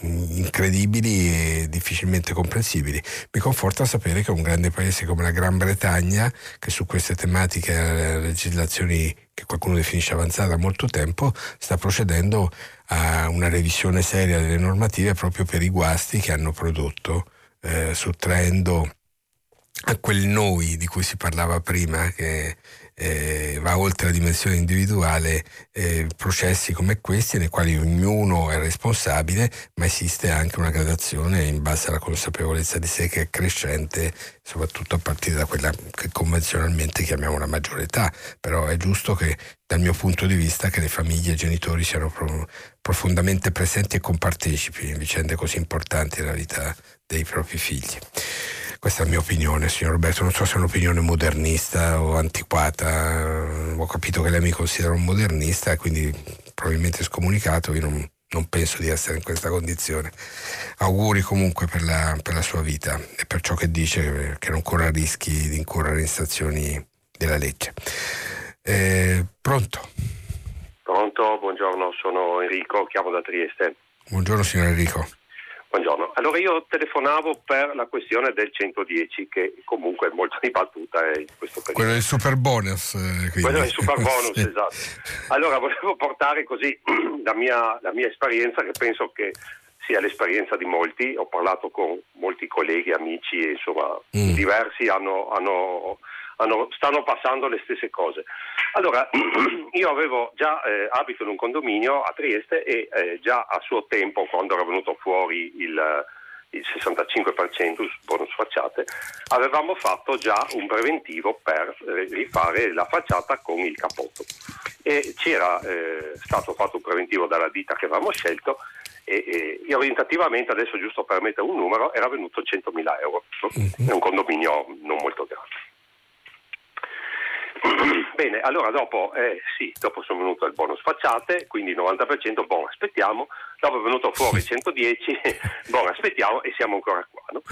incredibili e difficilmente comprensibili. Mi conforta sapere che un grande paese come la Gran Bretagna, che su queste tematiche ha legislazioni che qualcuno definisce avanzata da molto tempo, sta procedendo a una revisione seria delle normative proprio per i guasti che hanno prodotto, eh, sottraendo a quel noi di cui si parlava prima, che eh, va oltre la dimensione individuale, eh, processi come questi nei quali ognuno è responsabile, ma esiste anche una gradazione in base alla consapevolezza di sé che è crescente, soprattutto a partire da quella che convenzionalmente chiamiamo la maggiore età. Però è giusto che dal mio punto di vista che le famiglie e i genitori siano pro- profondamente presenti e compartecipi in vicende così importanti nella vita dei propri figli. Questa è la mia opinione, signor Roberto. Non so se è un'opinione modernista o antiquata. Ho capito che lei mi considera un modernista, quindi probabilmente scomunicato. Io non, non penso di essere in questa condizione. Auguri comunque per la, per la, sua vita e per ciò che dice, che non corra rischi di incorrere in stazioni della legge. Eh, pronto? Pronto, buongiorno, sono Enrico, chiamo da Trieste. Buongiorno signor Enrico. Buongiorno. Allora io telefonavo per la questione del 110 che comunque è molto dibattuta eh, in questo periodo. Quello del super bonus. Eh, Quello del super bonus, sì. esatto. Allora volevo portare così la mia, la mia esperienza che penso che sia l'esperienza di molti. Ho parlato con molti colleghi, amici e insomma mm. diversi hanno, hanno hanno, stanno passando le stesse cose. Allora, io avevo già eh, abito in un condominio a Trieste e eh, già a suo tempo, quando era venuto fuori il, il 65% su bonus facciate, avevamo fatto già un preventivo per eh, rifare la facciata con il capotto. E c'era eh, stato fatto un preventivo dalla ditta che avevamo scelto e, e orientativamente, adesso giusto per mettere un numero, era venuto 100.000 euro. È un condominio non molto grande. Bene, allora dopo, eh, sì, dopo sono venuto il bonus facciate, quindi 90%, buon aspettiamo, dopo è venuto fuori 110, buon aspettiamo e siamo ancora qua. No?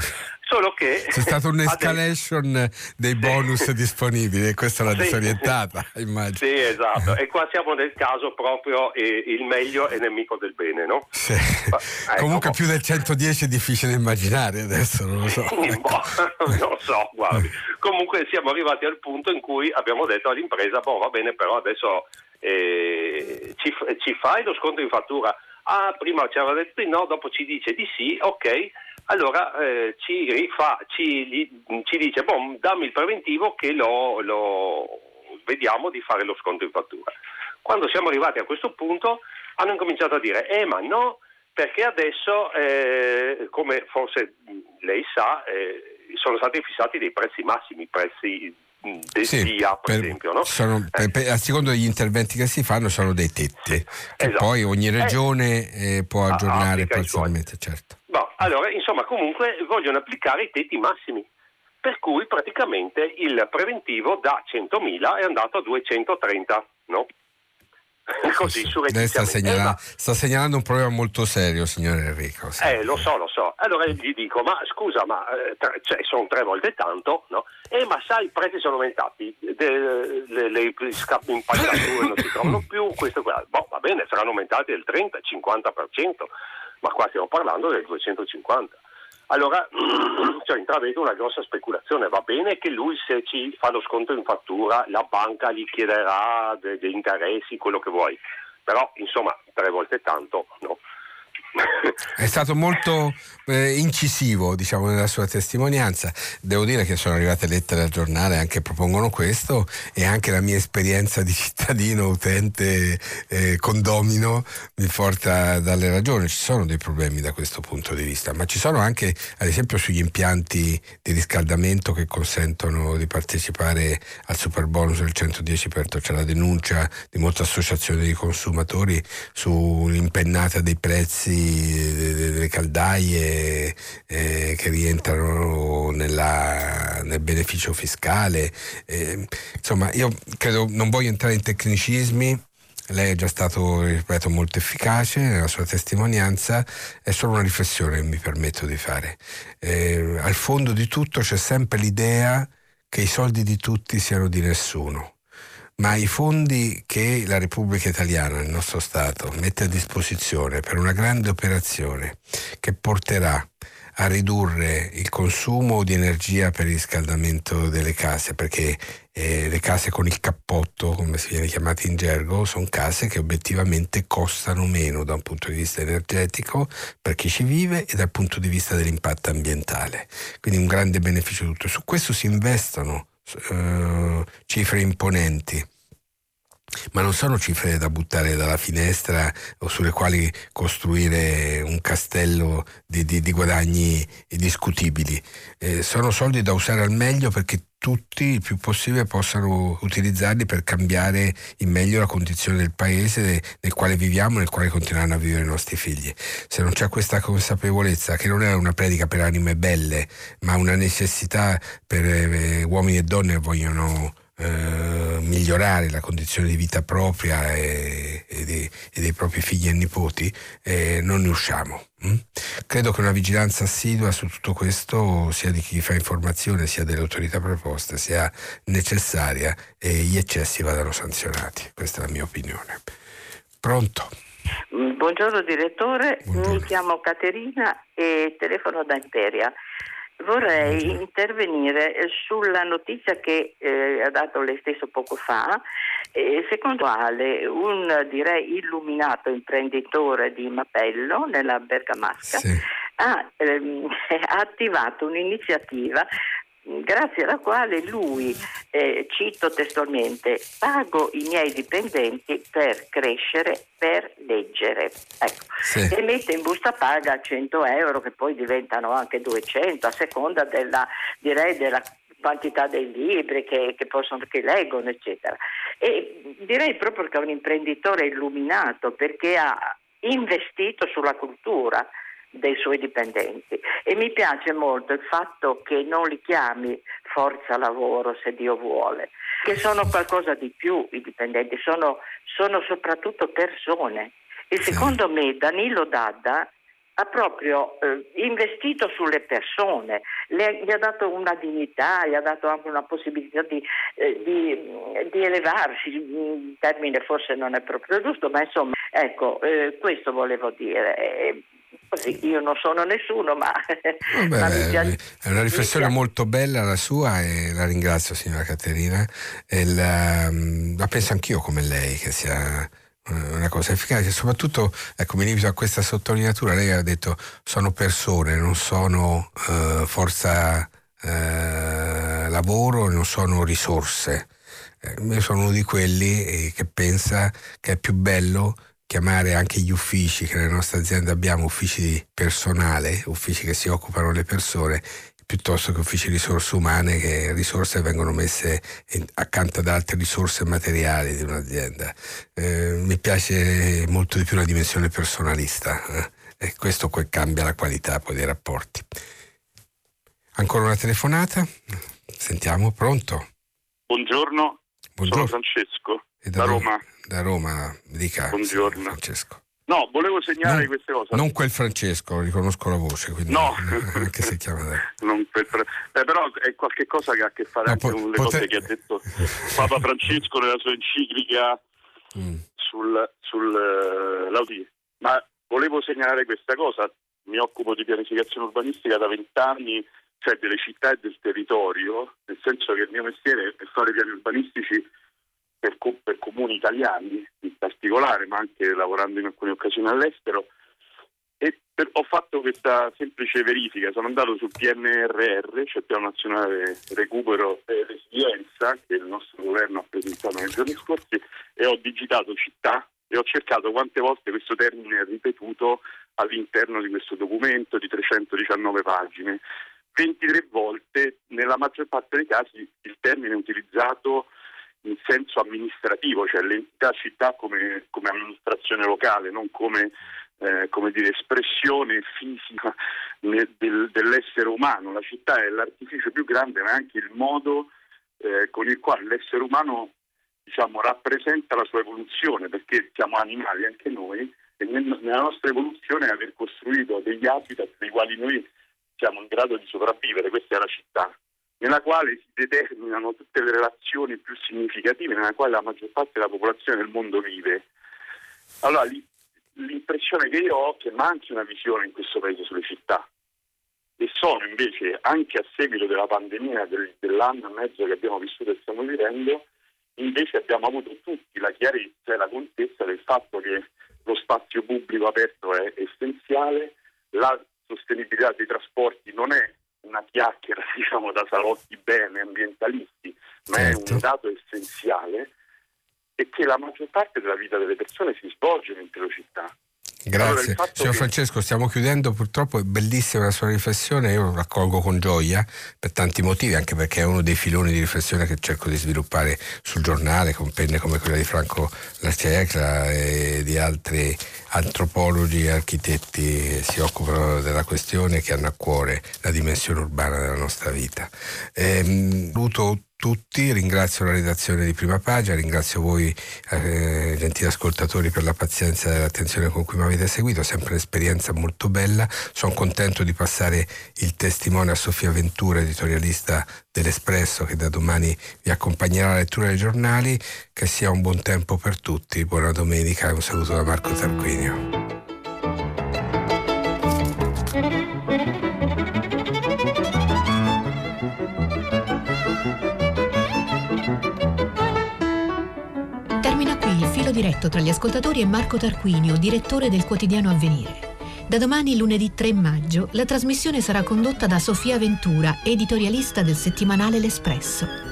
Solo che... C'è stata un'escalation adesso... dei bonus sì. disponibili e questa l'ha sì. disorientata, immagino. Sì, esatto, e qua siamo nel caso proprio eh, il meglio è nemico del bene, no? Sì. Ma, ecco, Comunque più del 110 è difficile immaginare adesso, non lo so. Ecco. non lo so, guardi. Comunque siamo arrivati al punto in cui abbiamo detto all'impresa, boh va bene, però adesso eh, ci, ci fai lo sconto in fattura? Ah, prima ci aveva detto di no, dopo ci dice di sì, ok, allora eh, ci, rifà, ci, ci, dice, boh, dammi il preventivo che lo, lo, vediamo di fare lo sconto in fattura. Quando siamo arrivati a questo punto hanno incominciato a dire, eh ma no, perché adesso, eh, come forse lei sa, eh, sono stati fissati dei prezzi massimi, prezzi del sì, via, per, per esempio. No? Sono, per, per, a secondo degli interventi che si fanno sono dei tetti, che esatto. poi ogni eh, regione eh, può aggiornare parzialmente, certo. No, allora, insomma, comunque vogliono applicare i tetti massimi, per cui praticamente il preventivo da 100.000 è andato a 230, no? Così Lei sta, segnala, sta, segnalando un problema molto serio, signore Enrico. Sì. Eh, lo so, lo so. Allora gli dico, ma scusa, ma eh, tre, cioè, sono tre volte tanto, no? Eh, ma sai, i prezzi sono aumentati, de, le, le, le scappi impalcature non si trovano più, questo e quello. Boh, va bene, saranno aumentati del 30-50%, ma qua stiamo parlando del 250%. Allora cioè, intravedo una grossa speculazione, va bene che lui se ci fa lo sconto in fattura la banca gli chiederà degli interessi, quello che vuoi, però insomma tre volte tanto no. È stato molto eh, incisivo diciamo, nella sua testimonianza. Devo dire che sono arrivate lettere al giornale anche propongono questo e anche la mia esperienza di cittadino, utente, eh, condomino mi porta dalle ragioni. Ci sono dei problemi da questo punto di vista, ma ci sono anche ad esempio sugli impianti di riscaldamento che consentono di partecipare al super bonus del 110%. C'è la denuncia di molte associazioni di consumatori sull'impennata dei prezzi delle caldaie eh, che rientrano nella, nel beneficio fiscale. Eh, insomma, io credo, non voglio entrare in tecnicismi, lei è già stato, ripeto, molto efficace nella sua testimonianza, è solo una riflessione che mi permetto di fare. Eh, al fondo di tutto c'è sempre l'idea che i soldi di tutti siano di nessuno ma i fondi che la Repubblica Italiana, il nostro Stato, mette a disposizione per una grande operazione che porterà a ridurre il consumo di energia per il riscaldamento delle case, perché eh, le case con il cappotto, come si viene chiamate in gergo, sono case che obiettivamente costano meno da un punto di vista energetico per chi ci vive e dal punto di vista dell'impatto ambientale. Quindi un grande beneficio tutto. Su questo si investono eh, cifre imponenti ma non sono cifre da buttare dalla finestra o sulle quali costruire un castello di, di, di guadagni discutibili. Eh, sono soldi da usare al meglio perché tutti il più possibile possano utilizzarli per cambiare in meglio la condizione del paese nel quale viviamo e nel quale continueranno a vivere i nostri figli. Se non c'è questa consapevolezza, che non è una predica per anime belle, ma una necessità per eh, uomini e donne che vogliono eh, migliorare la condizione di vita propria e, e, dei, e dei, propri figli e nipoti, eh, non ne usciamo. Hm? Credo che una vigilanza assidua su tutto questo, sia di chi fa informazione, sia delle autorità preposte, sia necessaria e gli eccessi vadano sanzionati. Questa è la mia opinione. Pronto? Buongiorno direttore, Buongiorno. mi chiamo Caterina e telefono da Imperia. Vorrei intervenire sulla notizia che eh, ha dato lei stesso poco fa, eh, secondo quale un direi illuminato imprenditore di Mapello nella Bergamasca sì. ha, ehm, ha attivato un'iniziativa grazie alla quale lui, eh, cito testualmente, pago i miei dipendenti per crescere, per leggere. Ecco. Sì. E mette in busta paga 100 euro che poi diventano anche 200 a seconda della, direi, della quantità dei libri che, che, possono, che leggono, eccetera. E direi proprio che è un imprenditore illuminato perché ha investito sulla cultura dei suoi dipendenti. E mi piace molto il fatto che non li chiami forza lavoro se Dio vuole, che sono qualcosa di più i dipendenti, sono, sono soprattutto persone. E secondo me Danilo Dadda ha proprio eh, investito sulle persone, le, gli ha dato una dignità, gli ha dato anche una possibilità di, eh, di, di elevarsi, il termine forse non è proprio giusto, ma insomma, ecco, eh, questo volevo dire. Così, io non sono nessuno, ma, Vabbè, ma piace, è una riflessione molto bella la sua e la ringrazio signora Caterina. La, mm, la, penso anch'io come lei che sia una cosa efficace, soprattutto ecco, mi limito a questa sottolineatura, lei ha detto sono persone, non sono uh, forza uh, lavoro, non sono risorse. Eh, io sono uno di quelli eh, che pensa che è più bello chiamare anche gli uffici che nelle nostre aziende abbiamo, uffici di personale, uffici che si occupano le persone, piuttosto che uffici di risorse umane che risorse vengono messe in, accanto ad altre risorse materiali di un'azienda. Eh, mi piace molto di più la dimensione personalista eh? e questo poi cambia la qualità poi dei rapporti. Ancora una telefonata? Sentiamo, pronto? Buongiorno, Buongiorno. sono Francesco da, da Roma da Roma, dica. Buongiorno. Francesco. No, volevo segnalare non, queste cose. Non quel Francesco, riconosco la voce, quindi no. anche se chiama non quel, eh, però è qualche cosa che ha a che fare no, anche con le poter... cose che ha detto Papa Francesco nella sua enciclica mm. sul, sul uh, Ma volevo segnalare questa cosa, mi occupo di pianificazione urbanistica da vent'anni, cioè delle città e del territorio, nel senso che il mio mestiere è fare piani urbanistici per, per, comuni italiani in particolare, ma anche lavorando in alcune occasioni all'estero. Per, ho fatto questa semplice verifica, sono andato sul PNRR, cioè Piano Nazionale Recupero e Resilienza, che il nostro governo ha presentato nei giorni scorsi, e ho digitato città e ho cercato quante volte questo termine è ripetuto all'interno di questo documento di 319 pagine. 23 volte, nella maggior parte dei casi il termine è utilizzato in senso amministrativo, cioè l'entità città come, come amministrazione locale, non come, eh, come dire, espressione fisica del, dell'essere umano. La città è l'artificio più grande, ma è anche il modo eh, con il quale l'essere umano diciamo, rappresenta la sua evoluzione, perché siamo animali anche noi e nella nostra evoluzione aver costruito degli habitat dei quali noi siamo in grado di sopravvivere, questa è la città nella quale si determinano tutte le relazioni più significative, nella quale la maggior parte della popolazione del mondo vive. Allora l'impressione che io ho è che manchi una visione in questo paese sulle città. e sono invece anche a seguito della pandemia del, dell'anno e mezzo che abbiamo vissuto e stiamo vivendo, invece abbiamo avuto tutti la chiarezza e la contezza del fatto che lo spazio pubblico aperto è essenziale, la sostenibilità dei trasporti non è una chiacchiera diciamo, da salotti bene ambientalisti, ma certo. è un dato essenziale e che la maggior parte della vita delle persone si svolge nelle città. Grazie. Allora, Signor che... Francesco, stiamo chiudendo, purtroppo è bellissima la sua riflessione, io lo raccolgo con gioia per tanti motivi, anche perché è uno dei filoni di riflessione che cerco di sviluppare sul giornale, con penne come quella di Franco Lastiaecla e di altri antropologi e architetti che si occupano della questione che hanno a cuore la dimensione urbana della nostra vita. Ehm, tutti, ringrazio la redazione di Prima Pagina, ringrazio voi eh, gentili ascoltatori per la pazienza e l'attenzione con cui mi avete seguito, sempre un'esperienza molto bella, sono contento di passare il testimone a Sofia Ventura, editorialista dell'Espresso che da domani vi accompagnerà alla lettura dei giornali, che sia un buon tempo per tutti, buona domenica e un saluto da Marco Tarquinio. Diretto tra gli ascoltatori e Marco Tarquinio, direttore del quotidiano Avvenire. Da domani, lunedì 3 maggio, la trasmissione sarà condotta da Sofia Ventura, editorialista del settimanale L'Espresso.